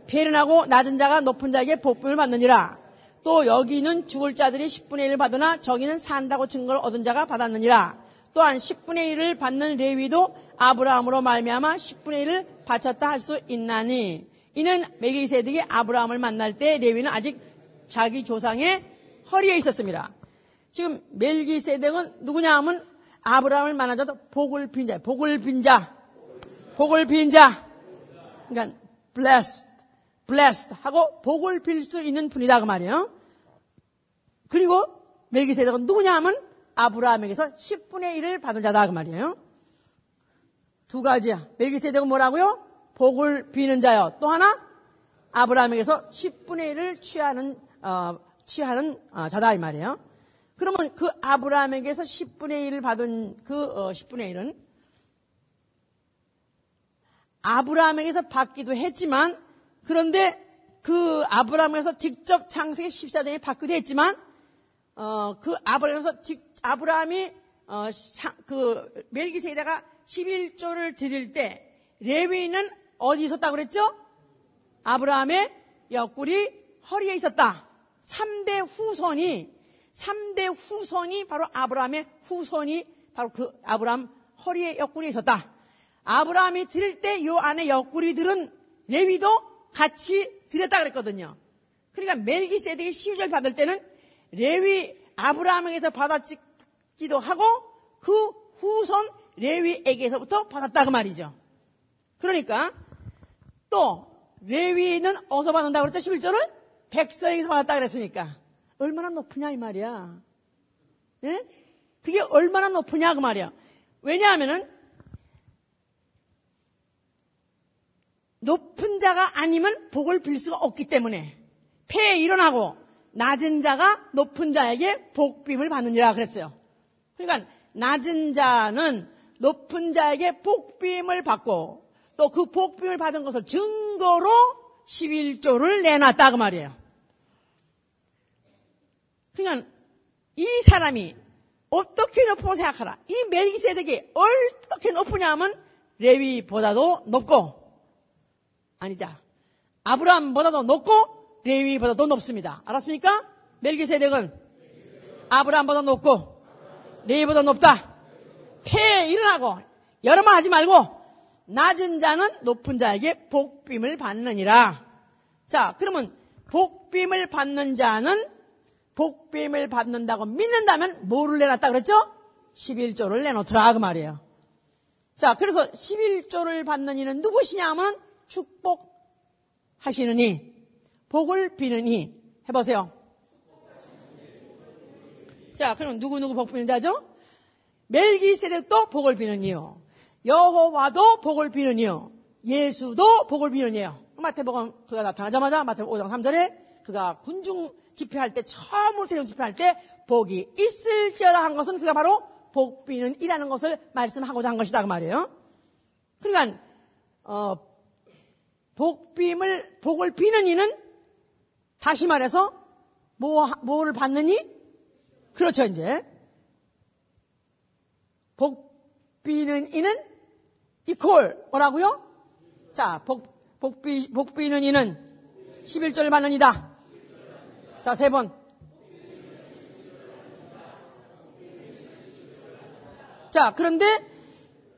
배른하고 낮은 자가 높은 자에게 복분을 받느니라. 또 여기는 죽을 자들이 10분의 1을 받으나 저기는 산다고 증거를 얻은 자가 받았느니라. 또한 10분의 1을 받는 레위도 아브라함으로 말미암아 10분의 1을 바쳤다 할 수 있나니 이는 메기세덱이 아브라함을 만날 때 레위는 아직 자기 조상의 허리에 있었습니다. 지금 멜기세덱은 누구냐 하면 아브라함을 만나자도 복을 빈 자, 복을 빈 자, 복을 빈 자. 그러니까 blessed, blessed 하고 복을 빌 수 있는 분이다 그 말이에요. 그리고 멜기세덱은 누구냐 하면 아브라함에게서 10분의 1을 받은 자다 그 말이에요. 두 가지야. 멜기세덱은 뭐라고요? 복을 비는 자요. 또 하나 아브라함에게서 10분의 1을 취하는 어, 취하는 어, 자다 이 말이에요. 그러면 그 아브라함에게서 10분의 1을 받은 그 어, 10분의 1은 아브라함에게서 받기도 했지만 그런데 그 아브라함에서 직접 창세기 14장에 받기도 했지만 어, 그 아브라함에서 직, 아브라함이 어, 그 멜기세에다가 11조를 드릴 때 레위는 어디 있었다고 그랬죠? 아브라함의 옆구리 허리에 있었다. 3대 후손이 3대 후손이 바로 아브라함의 후손이 바로 그 아브라함 허리에 옆구리에 있었다. 아브라함이 드릴 때요 안에 옆구리들은 레위도 같이 드렸다 그랬거든요. 그러니까 멜기세덱이 12절 받을 때는 레위 아브라함에게서 받았기도 하고 그 후손 레위에게서부터 받았다 그 말이죠. 그러니까 또 레위는 어디서 받는다고 그랬죠? 11절을 백성에게서 받았다 그랬으니까 얼마나 높으냐 이 말이야. 예? 그게 얼마나 높으냐 그 말이야. 왜냐하면은 높은 자가 아니면 복을 빌 수가 없기 때문에 폐에 일어나고 낮은 자가 높은 자에게 복빔을 받느니라 그랬어요. 그러니까 낮은 자는 높은 자에게 복빔을 받고 또 그 복빔을 받은 것을 증거로 11조를 내놨다 그 말이에요. 그러니까 이 사람이 어떻게 높다고 생각하라. 이 멜기세덱이 어떻게 높으냐 하면 레위보다도 높고 아니다. 아브라함보다도 높고 레위보다도 높습니다. 알았습니까? 멜기세덱은 아브라함보다 높고 레위보다 높다. 폐에 일어나고 여러 말 하지 말고 낮은 자는 높은 자에게 복빔을 받느니라. 자, 그러면 복빔을 받는 자는 복빔을 받는다고 믿는다면 뭐를 내놨다 그랬죠? 11조를 내놓더라 그 말이에요. 자, 그래서 11조를 받는 이는 누구시냐 하면 축복하시는 이, 복을 이. 해보세요. 자, 그럼 누구누구 복 비는 자죠? 멜기세덱도 복을 비는 이요. 여호와도 복을 비는 이요. 예수도 복을 비는 이요. 마태복음 그가 나타나자마자 마태복음 5장 3절에 그가 군중 집회할 때 처음으로 세종 집회할 때 복이 있을지어다 한 것은 그가 바로 복 비는 이라는 것을 말씀하고자 한 것이다 그 말이에요. 그러니까 어, 복빔을 복을 비는 이는 다시 말해서 뭐 뭐를 받느니 그렇죠 이제 복 비는 이는 이콜 뭐라고요? 자, 복, 복비, 복비는 이는 11절 받는 이다. 자, 세 번. 자, 그런데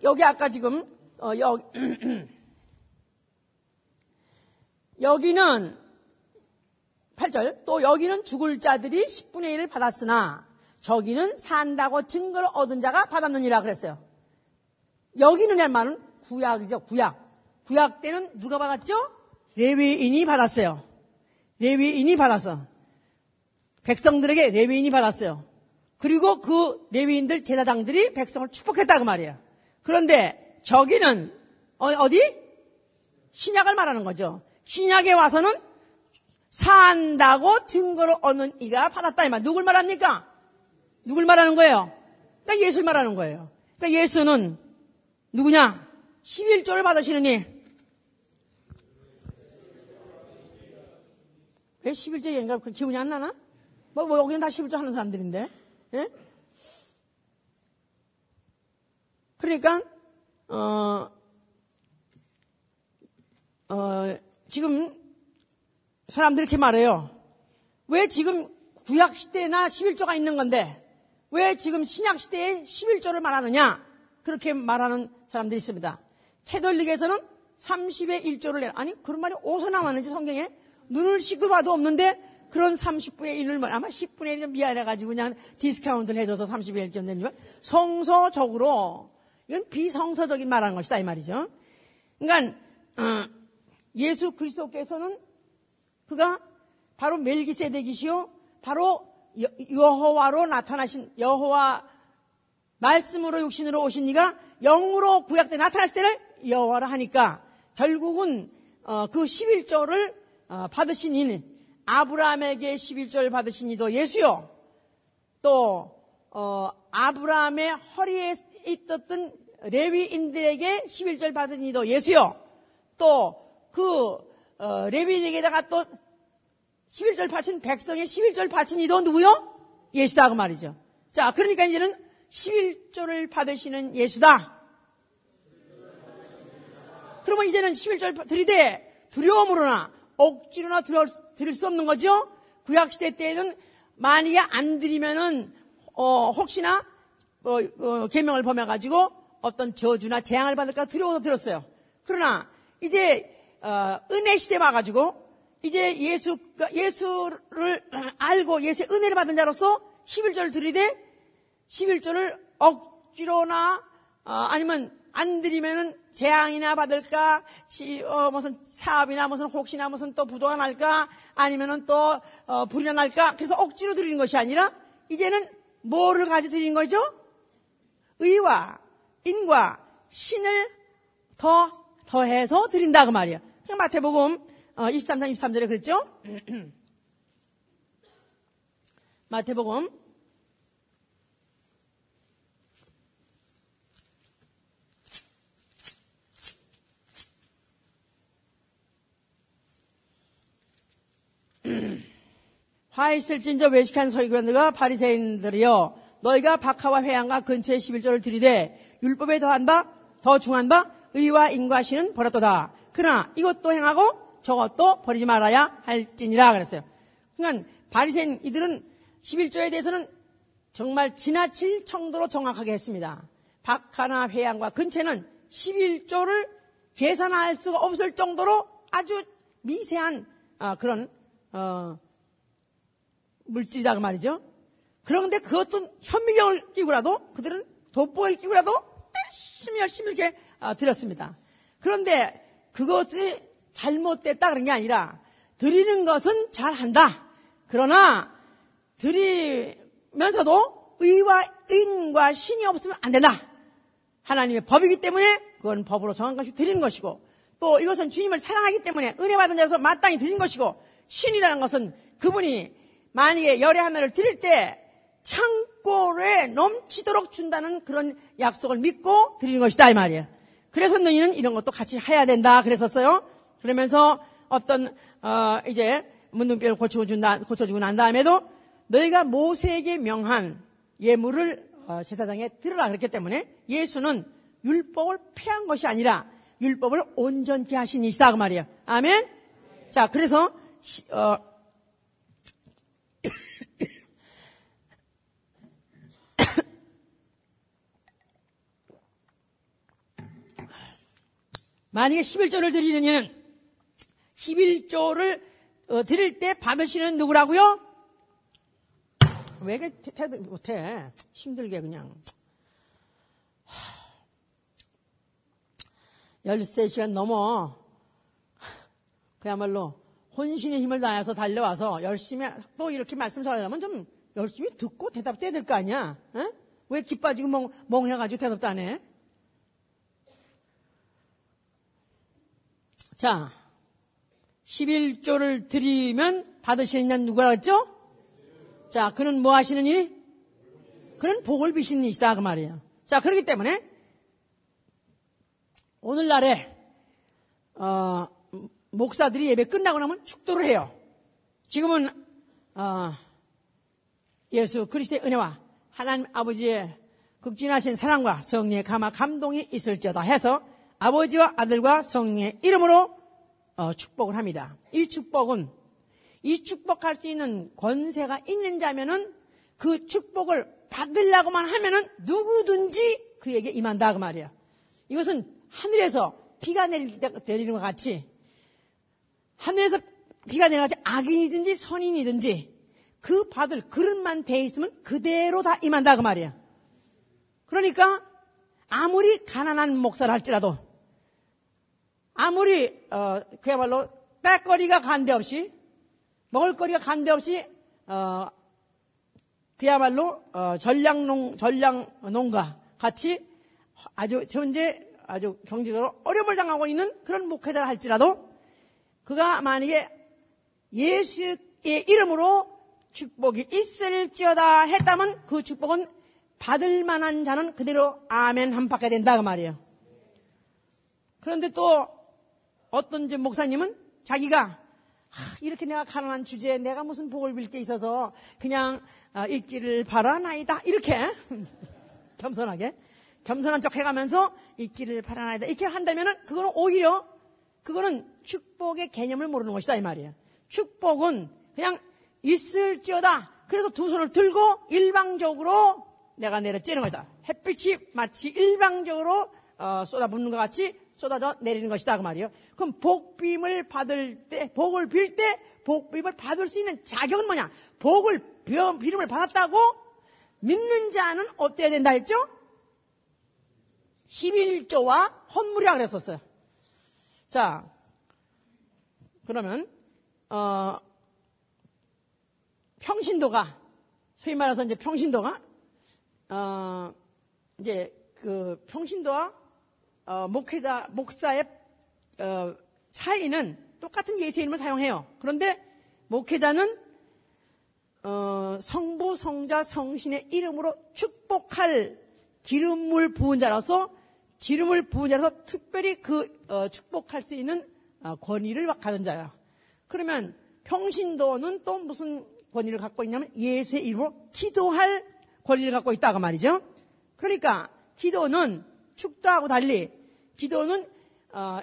여기 아까 지금 어, 여, 여기는 8절 또 여기는 죽을 자들이 10분의 1을 받았으나 저기는 산다고 증거를 얻은 자가 받았느니라 그랬어요. 여기는 할 말은 구약이죠, 구약. 구약 때는 누가 받았죠? 레위인이 받았어요. 레위인이 받았어. 백성들에게 레위인이 받았어요. 그리고 그 레위인들 제사장들이 백성을 축복했다 그 말이에요. 그런데 저기는 어, 디 신약을 말하는 거죠. 신약에 와서는 산다고 증거를 얻는 이가 받았다 이 말. 누굴 말합니까? 누굴 말하는 거예요? 그러니까 예수를 말하는 거예요. 그러니까 예수는 누구냐? 11조를 받으시느니 왜 11조 얘기가 그 기분이 안 나나? 뭐, 뭐 여기는 다 11조 하는 사람들인데. 예? 그러니까 어, 어, 지금 사람들이 이렇게 말해요. 왜 지금 구약 시대나 11조가 있는 건데 왜 지금 신약 시대에 11조를 말하느냐? 그렇게 말하는 사람들이 있습니다. 캐톨릭에서는 30의 1조를 내. 아니 그런 말이 어디서 나왔는지 성경에 눈을 씻고 봐도 없는데 그런 30분의 1을 말, 아마 10분의 1이 미안해가지고 그냥 디스카운트를 해줘서 30의 1점 된지만 성서적으로 이건 비성서적인 말하는 것이다 이 말이죠. 그러니까 어, 예수 그리스도께서는 그가 바로 멜기세덱이시요 바로 여호와로 나타나신 여호와 말씀으로 육신으로 오신 이가 영으로 구약 때 나타났을 때를 여호와로 하니까 결국은 어, 그 11조를 어, 받으신 이는 아브라함에게 11조를 받으신 이도 예수요. 또 어, 아브라함의 허리에 있었던 레위인들에게 11절 받은 이도 예수요. 또그 어, 레위인에게다가 또 11절 바친 백성의 11절 바친 이도 누구요? 예수다 그 말이죠. 자, 그러니까 이제는 11조를 받으시는 예수다. 그러면 이제는 11절 드리되 두려움으로나 억지로나 드릴 수 없는 거죠. 구약시대 때에는 만약에 안 드리면은 어, 혹시나 어, 어, 계명을 범해가지고 어떤 저주나 재앙을 받을까 두려워서 들었어요. 그러나 이제 어, 은혜 시대 와가지고 이제 예수 예수를 알고 예수의 은혜를 받은 자로서 11절을 드리되 11절을 억지로나 어, 아니면 안 드리면은 재앙이나 받을까, 어, 무슨 사업이나 무슨 혹시나 무슨 또 부도가 날까, 아니면은 또 어, 불이나 날까. 그래서 억지로 드리는 것이 아니라 이제는 뭐를 가지고 드리는 거죠? 의와 인과 신을 더 더해서 드린다 그 말이야. 그냥 마태복음 23장 어, 23절에 그랬죠? 마태복음 화 있을진저 외식한 서기관들과 바리새인들이여 너희가 박하와 회양과 근처에 11조를 들이되 율법에 더한 바 더 중한 바 의와 인과시는 버렸도다. 그러나 이것도 행하고 저것도 버리지 말아야 할지니라 그랬어요. 그러니까 바리새인 이들은 11조에 대해서는 정말 지나칠 정도로 정확하게 했습니다. 박하나 회양과 근처는 11조를 계산할 수가 없을 정도로 아주 미세한 아, 그런 어, 물질이다 그 말이죠. 그런데 그것도 현미경을 끼고라도 그들은 돋보이를 끼고라도 열심히 열심히 이렇게 아, 드렸습니다. 그런데 그것이 잘못됐다 그런 게 아니라 드리는 것은 잘한다. 그러나 드리면서도 의와 인과 신이 없으면 안 된다. 하나님의 법이기 때문에 그건 법으로 정한 것이 드리는 것이고 또 이것은 주님을 사랑하기 때문에 은혜 받은 자에서 마땅히 드리는 것이고 신이라는 것은 그분이 만약에 열의 하나를 드릴 때 창고에 넘치도록 준다는 그런 약속을 믿고 드리는 것이다 이 말이에요. 그래서 너희는 이런 것도 같이 해야 된다 그랬었어요. 그러면서 어떤 어 이제 문둥뼈를 고쳐 준다 고쳐주고 난 다음에도 너희가 모세에게 명한 예물을 어, 제사장에 드려라 그랬기 때문에 예수는 율법을 폐한 것이 아니라 율법을 온전케 하신 이시다 그 말이에요. 아멘. 자 그래서 어, 만약에 11조를 드리는 이는 11조를 어, 드릴 때 받으시는 누구라고요? 왜 이렇게 태도 못해? 힘들게 그냥. 13시간 넘어 그야말로 혼신의 힘을 다해서 달려와서 열심히 또 이렇게 말씀 전하려면 좀 열심히 듣고 대답도 해야 될 거 아니야? 에? 왜 기 빠지고 멍, 멍해가지고 대답도 안 해? 자, 11조를 드리면 받으시는 이는 누구라 했죠? 자, 그는 뭐 하시는 이? 그는 복을 비시는 이시다 그 말이에요. 자, 그렇기 때문에 오늘날에 어, 목사들이 예배 끝나고 나면 축도를 해요. 지금은 어, 예수 그리스도의 은혜와 하나님 아버지의 극진하신 사랑과 성령의 감화 감동이 있을지어다 해서 아버지와 아들과 성령의 이름으로 어, 축복을 합니다. 이 축복은 이 축복할 수 있는 권세가 있는 자면은 그 축복을 받으려고만 하면은 누구든지 그에게 임한다 그 말이야. 이것은 하늘에서 비가 내릴 때 내리는 것 같이 하늘에서 비가 내려가지 악인이든지 선인이든지 그 받을 그릇만 돼 있으면 그대로 다 임한다 그 말이야. 그러니까 아무리 가난한 목사를 할지라도 아무리 어, 그야말로 빼거리가 간데없이 먹을거리가 간데없이 어, 그야말로 어, 전량농 전량농가 같이 아주 현재 아주 경제적으로 어려움을 당하고 있는 그런 목회자를 할지라도 그가 만약에 예수의 이름으로 축복이 있을지어다 했다면 그 축복은 받을 만한 자는 그대로 아멘 한 받게 된다 그 말이에요. 그런데 또 어떤 목사님은 자기가 이렇게 내가 가난한 주제에 내가 무슨 복을 빌 게 있어서 그냥 아, 있기를 바라나이다 이렇게 겸손하게 겸손한 척 해가면서 있기를 바라나이다 이렇게 한다면은 그거는 오히려 그거는 축복의 개념을 모르는 것이다 이 말이에요. 축복은 그냥 있을지어다. 그래서 두 손을 들고 일방적으로 내가 내려찌는 것이다. 햇빛이 마치 일방적으로 어, 쏟아붓는 것 같이 쏟아져 내리는 것이다 그 말이에요. 그럼 복빔을 받을 때 복을 빌 때 복빔을 받을 수 있는 자격은 뭐냐? 복을 비름을 받았다고 믿는 자는 어때야 된다 했죠? 11조와 헌물이라 그랬었어요. 자, 그러면 어, 평신도가 소위 말해서 이제 평신도가 어, 이제 그 평신도와 어, 목회자 목사의 어, 차이는 똑같은 예수의 이름을 사용해요. 그런데 목회자는 어, 성부, 성자, 성신의 이름으로 축복할 기름을 부은 자라서 기름을 부은 자라서 특별히 그 어, 축복할 수 있는 어, 권위를 가진 자야. 그러면 평신도는 또 무슨 권위를 갖고 있냐면 예수의 이름으로 기도할 권리를 갖고 있다고 말이죠. 그러니까 기도는 축도하고 달리 기도는 어,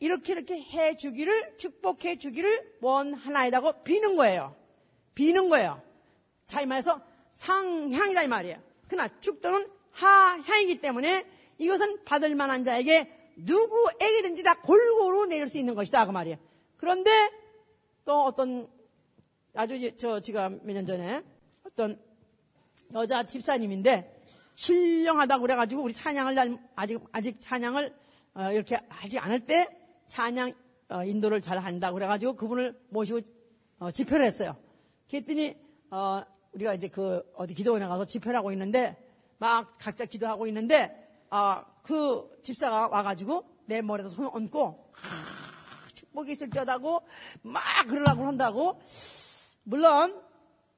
이렇게 이렇게 해 주기를 축복해 주기를 원하나이다고 비는 거예요. 비는 거예요. 자이 말해서 상향이다 이 말이에요. 그러나 축도는 하향이기 때문에 이것은 받을 만한 자에게 누구에게든지 다 골고루 내릴 수 있는 것이다 그 말이에요. 그런데 또 어떤 아주 저 제가 몇 년 전에 어떤 여자 집사님인데 신령하다고 그래가지고 우리 찬양을 날 아직 아직 찬양을 어, 이렇게 하지 않을 때 찬양 어, 인도를 잘 한다고 그래가지고 그분을 모시고 어, 집회를 했어요. 그랬더니 어, 우리가 이제 그 어디 기도원에 가서 집회를 하고 있는데 막 각자 기도하고 있는데 아, 그 집사가 와가지고 내 머리에서 손을 얹고 하, 축복이 있을 때다고 막 그러려고 한다고 물론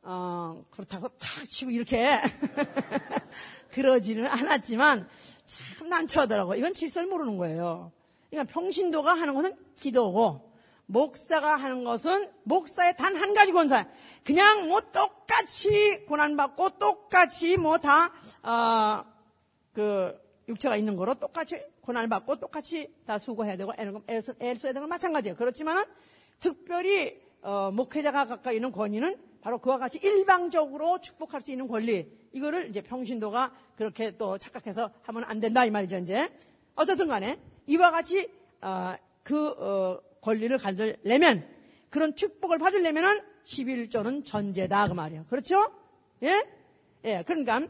어, 그렇다고 탁 치고 이렇게 그러지는 않았지만 참 난처하더라고요. 이건 질서를 모르는 거예요. 그러니까 평신도가 하는 것은 기도고 목사가 하는 것은 목사의 단 한 가지 권사. 그냥 뭐 똑같이 고난받고 똑같이 뭐 다, 어, 그, 육체가 있는 거로 똑같이 고난을 받고 똑같이 다 수고해야 되고 애를, 써야 되는 건 마찬가지예요. 그렇지만은 특별히, 어, 목회자가 가까이 있는 권위는 바로 그와 같이 일방적으로 축복할 수 있는 권리. 이거를 이제 평신도가 그렇게 또 착각해서 하면 안 된다 이 말이죠, 이제. 어쨌든 간에 이와 같이, 어, 그, 어, 권리를 가지려면 그런 축복을 받으려면은 11조는 전제다 그 말이에요. 그렇죠? 예? 예. 그러니까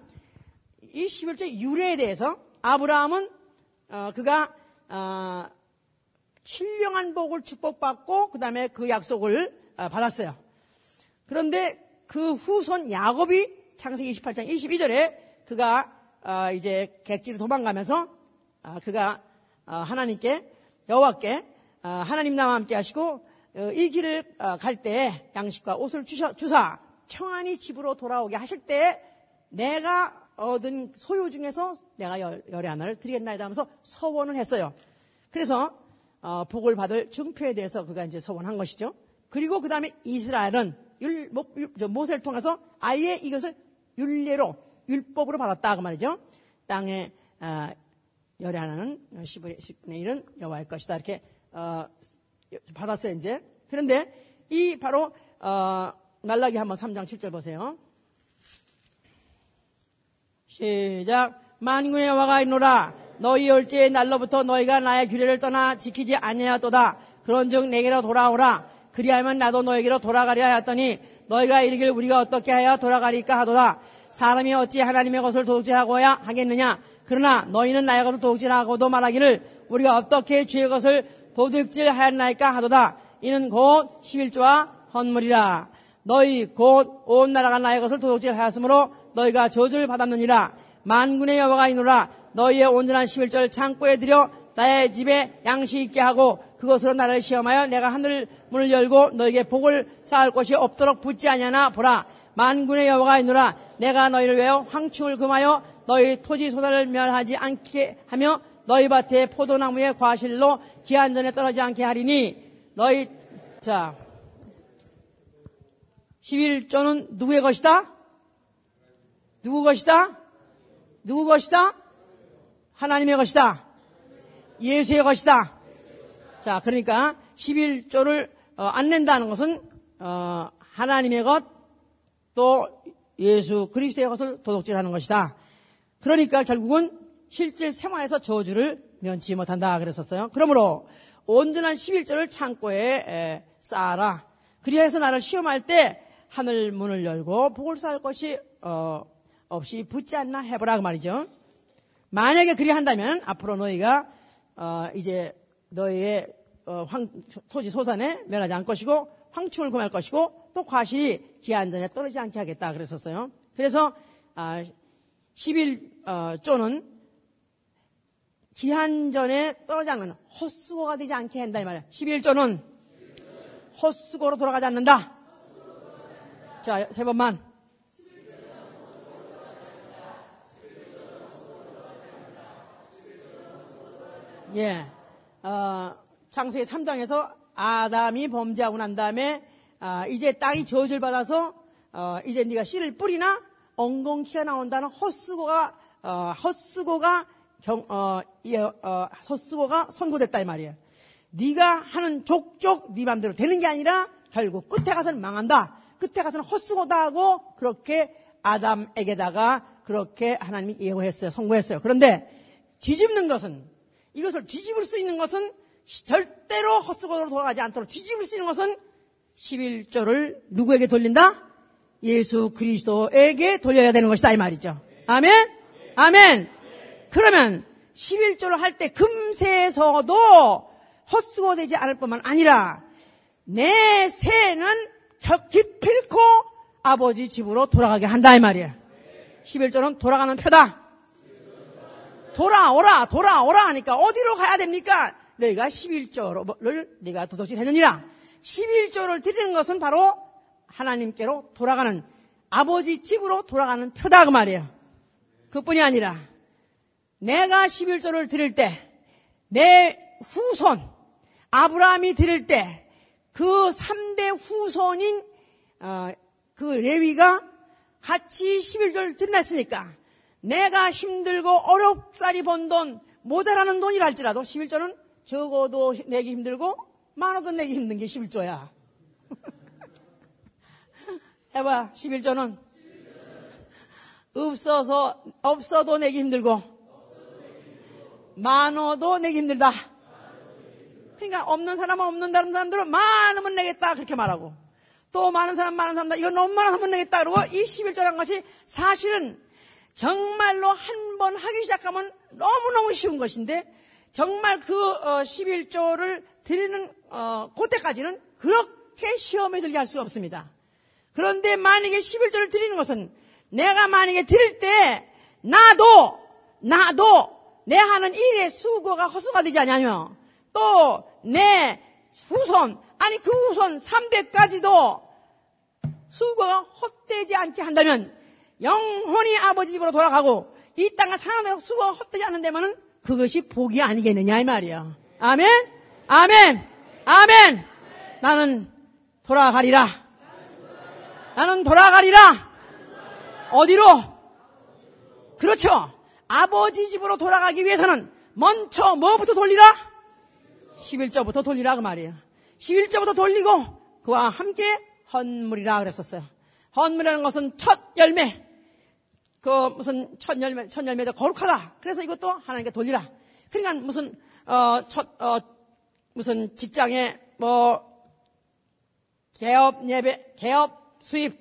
이 11조 유래에 대해서 아브라함은 어, 그가 어, 신령한 복을 축복받고 그 다음에 그 약속을 어, 받았어요. 그런데 그 후손 야곱이 창세기 28장 22절에 그가 어, 이제 객지로 도망가면서 어, 그가 어, 하나님께 여호와께 어, 하나님 나와 함께 하시고 어, 이 길을 어, 갈때 양식과 옷을 주셔, 주사 평안히 집으로 돌아오게 하실 때 내가 얻은 소유 중에서 내가 열, 열의 하나를 드리겠나이다 하면서 서원을 했어요. 그래서 복을 받을 증표에 대해서 그가 이제 서원한 것이죠. 그리고 그 다음에 이스라엘은 율, 모세를 통해서 아예 이것을 율례로 율법으로 받았다 그 말이죠. 땅에 열의 하나는 10분의 1은 여호와의 것이다 이렇게 어, 받았어요, 이제. 그런데 이 바로, 어, 날라기 한번 3장 7절 보세요. 시작. 만군의 여호와가 있노라. 너희 열째의 날로부터 너희가 나의 규례를 떠나 지키지 아니하였도다. 그런즉 내게로 돌아오라. 그리하면 나도 너에게로 돌아가려 하였더니 너희가 이르길 우리가 어떻게 하여 돌아가리까 하도다. 사람이 어찌 하나님의 것을 도둑질하고야 하겠느냐. 그러나 너희는 나의 것을 도둑질하고도 말하기를 우리가 어떻게 주의 것을 도둑질 하였나이까 하도다. 이는 곧 11조와 헌물이라. 너희 곧 온 나라가 나의 것을 도둑질 하였으므로 너희가 저주를 받았느니라. 만군의 여호와가 이노라. 너희의 온전한 11절 창고에 들여 나의 집에 양식 있게 하고 그것으로 나를 시험하여 내가 하늘 문을 열고 너에게 복을 쌓을 것이 없도록 붙지 아니하나 보라. 만군의 여호와가 있노라. 내가 너희를 위하여 황충을 금하여 너희 토지 소다를 멸하지 않게 하며 너희 밭에 포도나무의 과실로 기한전에 떨어지지 않게 하리니 너희 자 11조는 누구의 것이다? 누구 것이다? 누구 것이다? 하나님의 것이다. 예수의 것이다. 자, 그러니까 11조를 어, 안 낸다는 것은 어, 하나님의 것, 또 예수 그리스도의 것을 도둑질하는 것이다. 그러니까 결국은 실질 생활에서 저주를 면치 못한다 그랬었어요. 그러므로 온전한 11절을 창고에 쌓아라. 그리해서 나를 시험할 때 하늘 문을 열고 복을 쌓을 것이 어, 없이 붙지 않나 해보라 그 말이죠. 만약에 그리한다면 앞으로 너희가 어, 이제 너희의 어, 황, 토지 소산에 면하지 않을 것이고 황충을 금할 것이고 또 과실이 기한 전에 떨어지지 않게 하겠다 그랬었어요. 그래서 아, 11조는 기한 전에 떨어지 않는 헛수고가 되지 않게 한다 이 말이야. 11조는 헛수고로 돌아가지 않는다. 자, 세 번만. 예. 어, 창세기 3장에서 아담이 범죄하고 난 다음에 아, 이제 땅이 저주를 받아서 어, 이제 네가 씨를 뿌리나 엉겅 튀어나온다는 헛수고가 어, 헛수고가 경, 어, 어, 헛수고가 선고됐다 이 말이에요. 네가 하는 족족 네 맘대로 되는 게 아니라 결국 끝에 가서는 망한다. 끝에 가서는 헛수고다 하고 그렇게 아담에게다가 그렇게 하나님이 예고했어요. 선고했어요. 그런데 뒤집는 것은 이것을 뒤집을 수 있는 것은 절대로 헛수고로 돌아가지 않도록 뒤집을 수 있는 것은 11조를 누구에게 돌린다? 예수 그리스도에게 돌려야 되는 것이다 이 말이죠. 아멘? 아멘. 그러면 11조를 할 때 금세에서도 헛수고 되지 않을 뿐만 아니라 내 새는 기필코 아버지 집으로 돌아가게 한다 이 말이에요. 11조는 돌아가는 표다. 돌아오라 돌아오라 하니까 어디로 가야 됩니까? 너희가 11조를 네가 도둑질 했느니라. 11조를 드리는 것은 바로 하나님께로 돌아가는 아버지 집으로 돌아가는 표다 그 말이에요. 그뿐이 아니라 내가 11조를 드릴 때 내 후손 아브라함이 드릴 때 그 3대 후손인 어, 그 레위가 같이 11조를 드렸으니까 내가 힘들고 어렵사리 번 돈 모자라는 돈이라 할지라도 11조는 적어도 내기 힘들고 많아도 내기 힘든 게 11조야. 해봐, 11조는 없어서, 없어도 내기 힘들고, 많아도 내기 힘들다. 그러니까 없는 사람은 없는 다른 사람들은 많으면 내겠다. 그렇게 말하고. 또 많은 사람, 많은 사람들, 이거 너무 많으면 내겠다. 그러고 이 11조라는 것이 사실은 정말로 한 번 하기 시작하면 너무너무 쉬운 것인데 정말 그 11조를 어, 드리는 어, 그때까지는 그렇게 시험에 들게 할 수가 없습니다. 그런데 만약에 11조를 드리는 것은 내가 만약에 드릴 때 나도 나도 내 하는 일의 수고가 허수가 되지 않냐며 또 내 후손 아니 그 후손 3대까지도 수고가 헛되지 않게 한다면 영혼이 아버지 집으로 돌아가고 이 땅을 사는 수고가 헛되지 않는다면 그것이 복이 아니겠느냐 이 말이야. 아멘 아멘 아멘 나는 돌아가리라 나는 돌아가리라. 어디로? 그렇죠. 아버지 집으로 돌아가기 위해서는 먼저 뭐부터 돌리라? 11조부터 돌리라 그 말이에요. 11조부터 돌리고 그와 함께 헌물이라 그랬었어요. 헌물이라는 것은 첫 열매. 그 무슨 첫 열매, 첫 열매도 거룩하다. 그래서 이것도 하나님께 돌리라. 그러니까 무슨 어, 첫 어, 무슨 직장에 뭐 개업 예배, 개업 수입,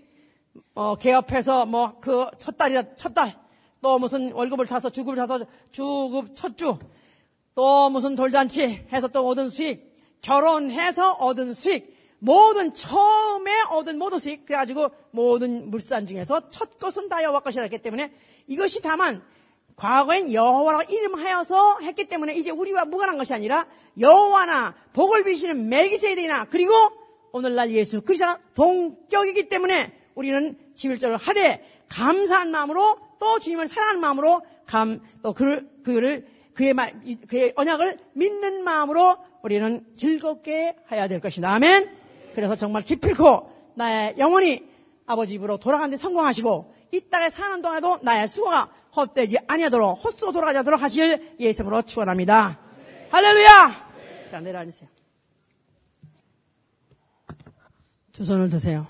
어, 개업해서 뭐 그 첫 달이다, 첫 달. 또 무슨 월급을 타서 주급을 타서 주급 첫 주. 또 무슨 돌잔치 해서 또 얻은 수익. 결혼해서 얻은 수익. 모든 처음에 얻은 모든 수익. 그래가지고 모든 물산 중에서 첫 것은 다 여호와 것이라 했기 때문에 이것이 다만 과거엔 여호와라고 이름하여서 했기 때문에 이제 우리와 무관한 것이 아니라 여호와나 복을 비시는 멜기세덱이나 그리고 오늘날 예수 그리스도와 동격이기 때문에 우리는 11절을 하되 감사한 마음으로 또 주님을 사랑하는 마음으로 감, 또 그를, 그를, 그의 말, 그의 언약을 믿는 마음으로 우리는 즐겁게 해야 될 것이다. 아멘? 그래서 정말 기필코 나의 영혼이 아버지 집으로 돌아가는 데 성공하시고 이 땅에 사는 동안에도 나의 수고가 헛되지 아니하도록 헛수고 돌아가지 않도록 하실 예수으로 축원합니다. 할렐루야! 자, 내려앉으세요. 두 손을 드세요.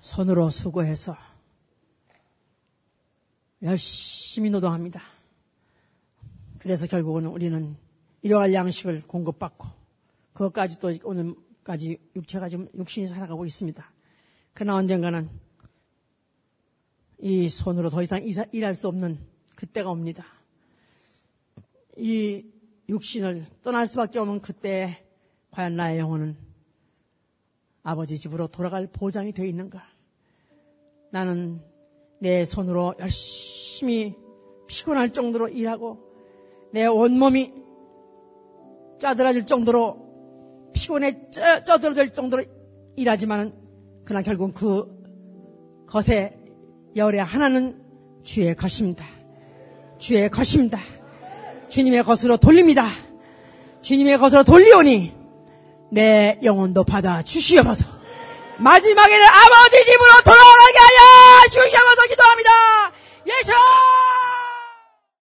손으로 수고해서 열심히 노동합니다. 그래서 결국은 우리는 일용할 양식을 공급받고 그것까지 또 오늘까지 육체가 지금 육신이 살아가고 있습니다. 그러나 언젠가는 이 손으로 더 이상 일할 수 없는 그때가 옵니다. 이 육신을 떠날 수밖에 없는 그때 과연 나의 영혼은 아버지 집으로 돌아갈 보장이 되어 있는가? 나는 내 손으로 열심히 피곤할 정도로 일하고 내 온몸이 짜들어질 정도로 피곤해 쪄, 쪄들어질 정도로 일하지만은 그러나 결국 그 것의 열의 하나는 주의 것입니다. 주의 것입니다. 주님의 것으로 돌립니다. 주님의 것으로 돌리오니 내 영혼도 받아 주시옵소서. 마지막에는 아버지 집으로 돌아가게 하여 주시옵소서 기도합니다. 예수!